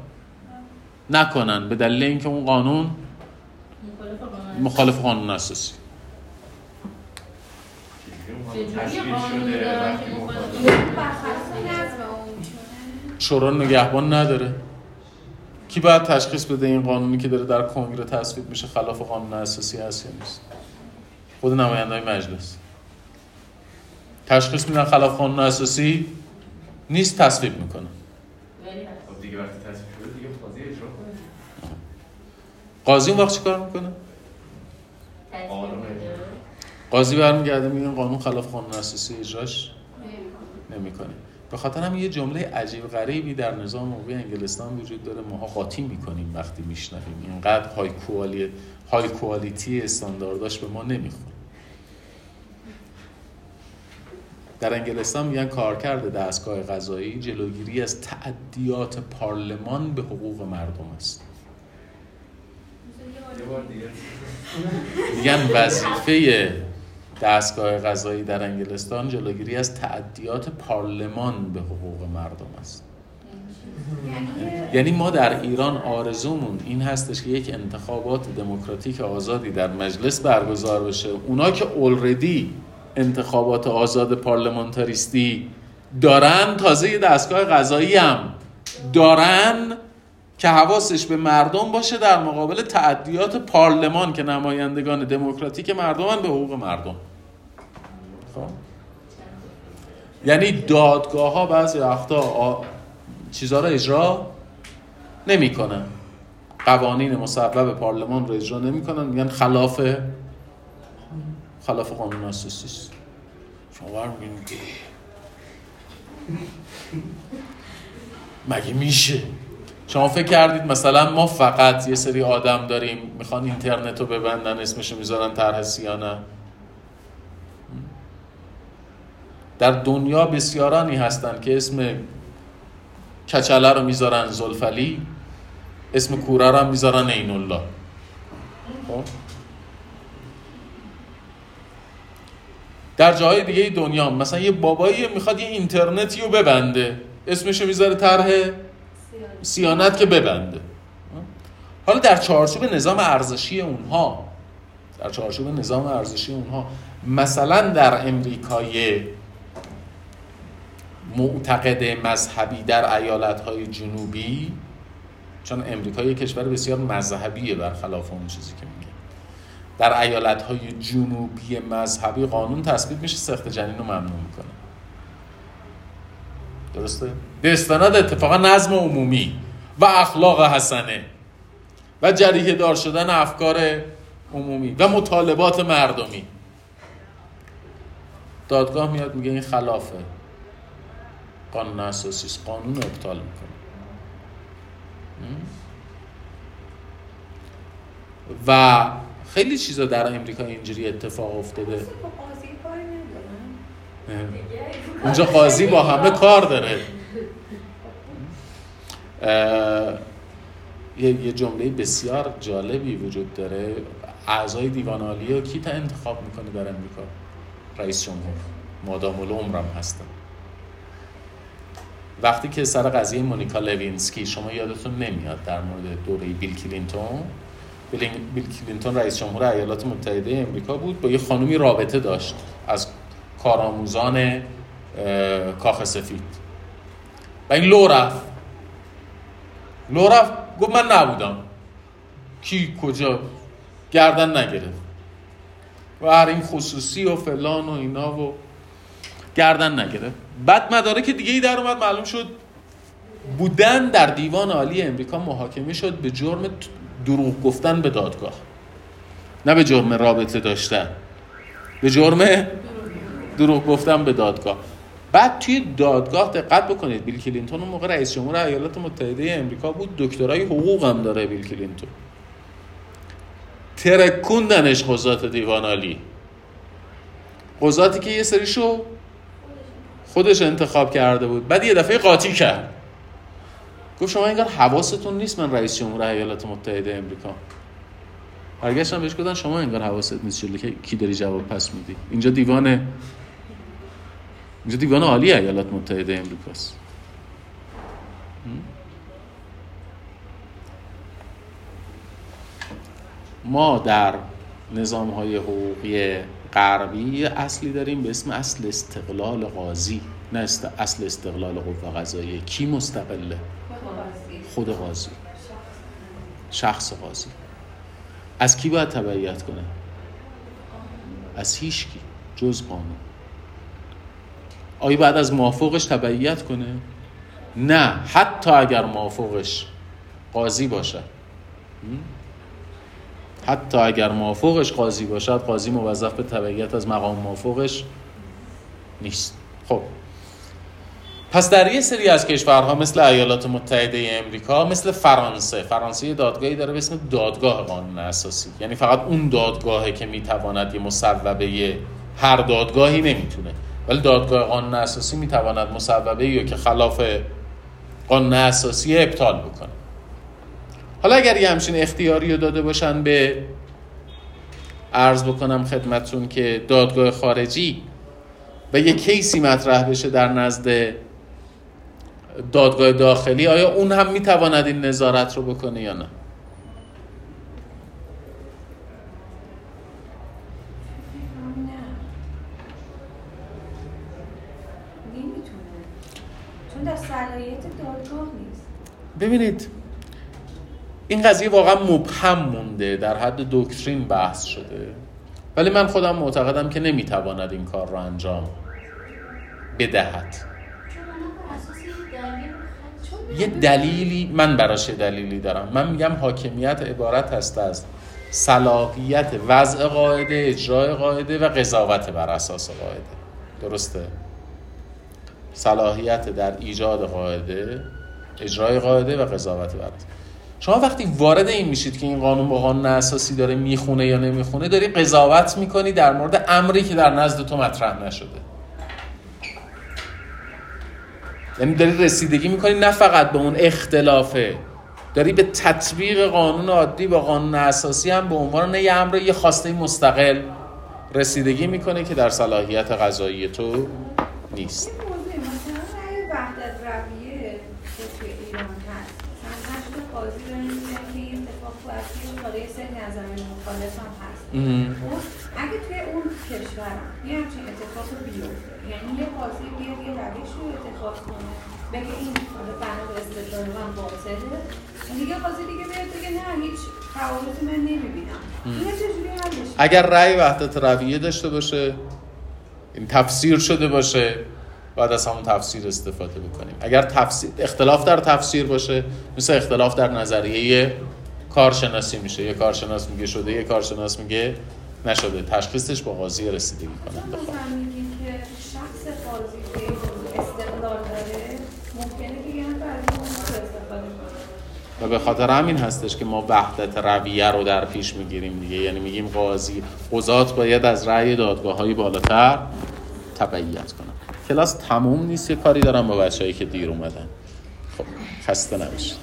نکنن به دلیل اینکه اون قانون مخالف قانون اساسی. شورا نگهبان نداره. کی باید تشخیص بده این قانونی که داره در کنگره تصویب میشه خلاف قانون اساسی هست یا نیست؟ خود نماینده های مجلس. تشخیص میدن خلاف قانون اساسی نیست تصویب می‌کنن خب دیگه وقتی تصویب شده دیگه قاضی اجرا کنه قاضی اون وقت چیکار می‌کنه؟ قانون قاضی برمیگرده میگه قانون خلاف قانون اساسی اجراش نمی‌کنه. به خاطر هم یه جمله عجیب غریبی در نظام حقوقی انگلستان وجود داره. ماها قاطی می‌کنیم وقتی میشنویم. اینقدر های کوالی های کوالیتی استاندارداش به ما نمی‌خوره. در انگلستان میگن کارکرد دستگاه قضایی جلوگیری از تعدیات پارلمان به حقوق مردم است. میگن وظیفه دستگاه قضایی در انگلستان جلوگیری از تعدیات پارلمان به حقوق مردم است. یعنی ما در ایران آرزومون این هستش که یک انتخابات دموکراتیک آزادی در مجلس برگزار بشه. اونا که اولردی انتخابات آزاد پارلمانتاریستی دارن تازه دستگاه قضایی هم دارن. که حواسش به مردم باشه در مقابل تعدیات پارلمان که نمایندگان دموکراتیک مردمن به حقوق مردم. خب؟ یعنی دادگاه ها بعضی وقتا آ- چیزها رو اجرا نمی‌کنن. قوانین مصوب پارلمان رو اجرا نمی‌کنن. میگن خلاف خلاف قانون اساسی است. شما برمیگین مگه میشه؟ شما فکر کردید مثلا ما فقط یه سری آدم داریم می‌خوان اینترنت رو ببندن اسمشو می‌ذارن طرح سیانه در دنیا بسیارانی هستن که اسم کچله رو می‌ذارن زلفلی اسم کوره رو می‌ذارن عین الله خب؟ در جاهای دیگه دنیا مثلا یه بابایی می‌خواد یه اینترنتی رو ببنده اسمشو می‌ذاره طرح سیانت که ببنده. حالا در چارچوب نظام ارزشی اونها در چارچوب نظام ارزشی اونها مثلا در امریکای معتقد مذهبی در ایالتهای جنوبی چون امریکا یک کشور بسیار مذهبیه برخلاف اون چیزی که میگه. در ایالتهای جنوبی مذهبی قانون تصویب میشه سخت جنین رو ممنوع می‌کنه. درسته؟ به استناد اتفاقا نظم عمومی و اخلاق حسنه و جریه دار شدن افکار عمومی و مطالبات مردمی. دادگاه میاد میگه این خلافه. قانون اساسی قانون رو ابطال می‌کنه. و خیلی چیزا در امریکا اینجوری اتفاق افتاده. اونجا قاضی با همه کار داره. یه, جمله بسیار جالبی وجود داره. اعضای دیوان عالی رو کی تا انتخاب می‌کنه در امریکا؟ رئیس جمهور. مادام العمرم هستن. وقتی که سر قضیه مونیکا لوینسکی شما یادتون نمیاد در مورد دوره بیل کلینتون؟ بیل, کلینتون رئیس جمهور ایالات متحده امریکا بود با یه خانومی رابطه داشت از کارآموزان کاخ سفید. و این لو رفت. لو رفت گفت من نبودم. کی کجا گردن نگرفت. و هر این خصوصی و فلان و اینا و گردن نگرفت. بعد مدارک دیگه ای در اومد معلوم شد بودن در دیوان عالی امریکا محاکمه شد به جرم دروغ گفتن به دادگاه. نه به جرم رابطه داشتن به جرم دروغ گفتن به دادگاه. بعد توی دادگاه دقت بکنید بیل کلینتون اون موقع رئیس جمهور ایالات متحده امریکا بود. دکترای حقوق هم داره بیل کلینتون. ترکوندنش قضات دیوان عالی. قضاتی که یه سریشو خودش انتخاب کرده بود. بعد یه دفعه قاطی کرد. گفت شما انگار حواستون نیست من رئیس جمهور ایالات متحده امریکا. برگشتم بهش گفتن شما انگار حواست نیست که کی داری جواب پس میدی. اینجا دیوان اینجا دیوان عالی ایالات متحده امریکاست ما در نظام های حقوقی غربی اصلی داریم به اسم اصل استقلال قاضی نه است- اصل استقلال قوه قضاییه. کی مستقله؟ خود قاضی. شخص قاضی. از کی باید تبعیت کنه؟ از هیچ کی. جز قانون. آیا بعد از موافقش تبعیت کنه؟ نه حتی اگر موافقش قاضی باشد. حتی اگر موافقش قاضی باشد قاضی موظف به تبعیت از مقام موافقش نیست. خب. پس در یه سری از کشورها مثل ایالات متحده امریکا مثل فرانسه فرانسه یه دادگاهی داره به اسم دادگاه قانون اساسی. یعنی فقط اون دادگاهه که می‌تواند یه مصوبه هر دادگاهی نمی‌تونه. ولی دادگاه قانون اساسی می‌تواند مصوبه یا که خلاف قانون اساسی ابطال بکنه. حالا اگر یه همچین اختیاری رو داده باشن به عرض بکنم خدمتون که دادگاه خارجی و یه کیسی مطرح بشه در نزد دادگاه داخلی آیا اون هم می‌تواند این نظارت رو بکنه یا نه نه نمی‌تونه چون در صلاحیت دادگاه نیست ببینید این قضیه واقعا مبهم مونده در حد دکترین بحث شده. ولی من خودم معتقدم که نمی‌تواند این کار رو انجام بدهد. یه دلیلی من براش دلیلی دارم. من میگم حاکمیت عبارت هست از صلاحیت وضع قاعده اجرای قاعده و قضاوت بر اساس قاعده. درسته؟ صلاحیت در ایجاد قاعده اجرای قاعده و قضاوت اساس شما وقتی وارد این میشید که این قانون با قانون اساسی داره می‌خونه یا نمی‌خونه داری قضاوت می‌کنی در مورد امری که در نزد تو مطرح نشده. یعنی داری رسیدگی می‌کنی نه فقط به اون اختلافه داری به تطبیق قانون عادی با قانون اساسی هم به عنوان یه امر یه خواسته مستقل رسیدگی می‌کنه که در صلاحیت قضایی تو نیست این موضوع مثلا رأی وحدت رویه که توی ایران هست مثلا نشد قاضی داره میگه که این اتفاق تو اصلیش بالای سن نظامی مخالف هم هست خب، اگه توی اون کشور یه همچین اتفاق بیفته یعنی یه قاضی بیاد یه روش رو اتخاذ کنه بگه این بنا به استدلال من باطله دیگه قاضی دیگه بیاد بگه نه هیچ تعارضی من نمی‌بینم. اینا چجوری حل اگر رأی وحدت رویه داشته باشه این تفسیر شده باشه باید از همون تفسیر استفاده بکنیم. اگر تفسیر اختلاف در تفسیر باشه مثل اختلاف در نظریه کارشناسی میشه. یه کارشناس میگه شده یه کارشناس میگه نشده. تشخیصش با قاضی رسیدگی مثلا میگیم که شخص قاضی که استقلال داره ممکنه و به خاطر همین هستش که ما وحدت رویه رو در پیش می‌گیریم دیگه. یعنی میگیم قاضی قضات باید از رأی دادگاه های بالاتر تبعیت کنن کلاس تموم نیست یه کاری دارم با بچههایی که دیر اومدن. خب خسته نباشید.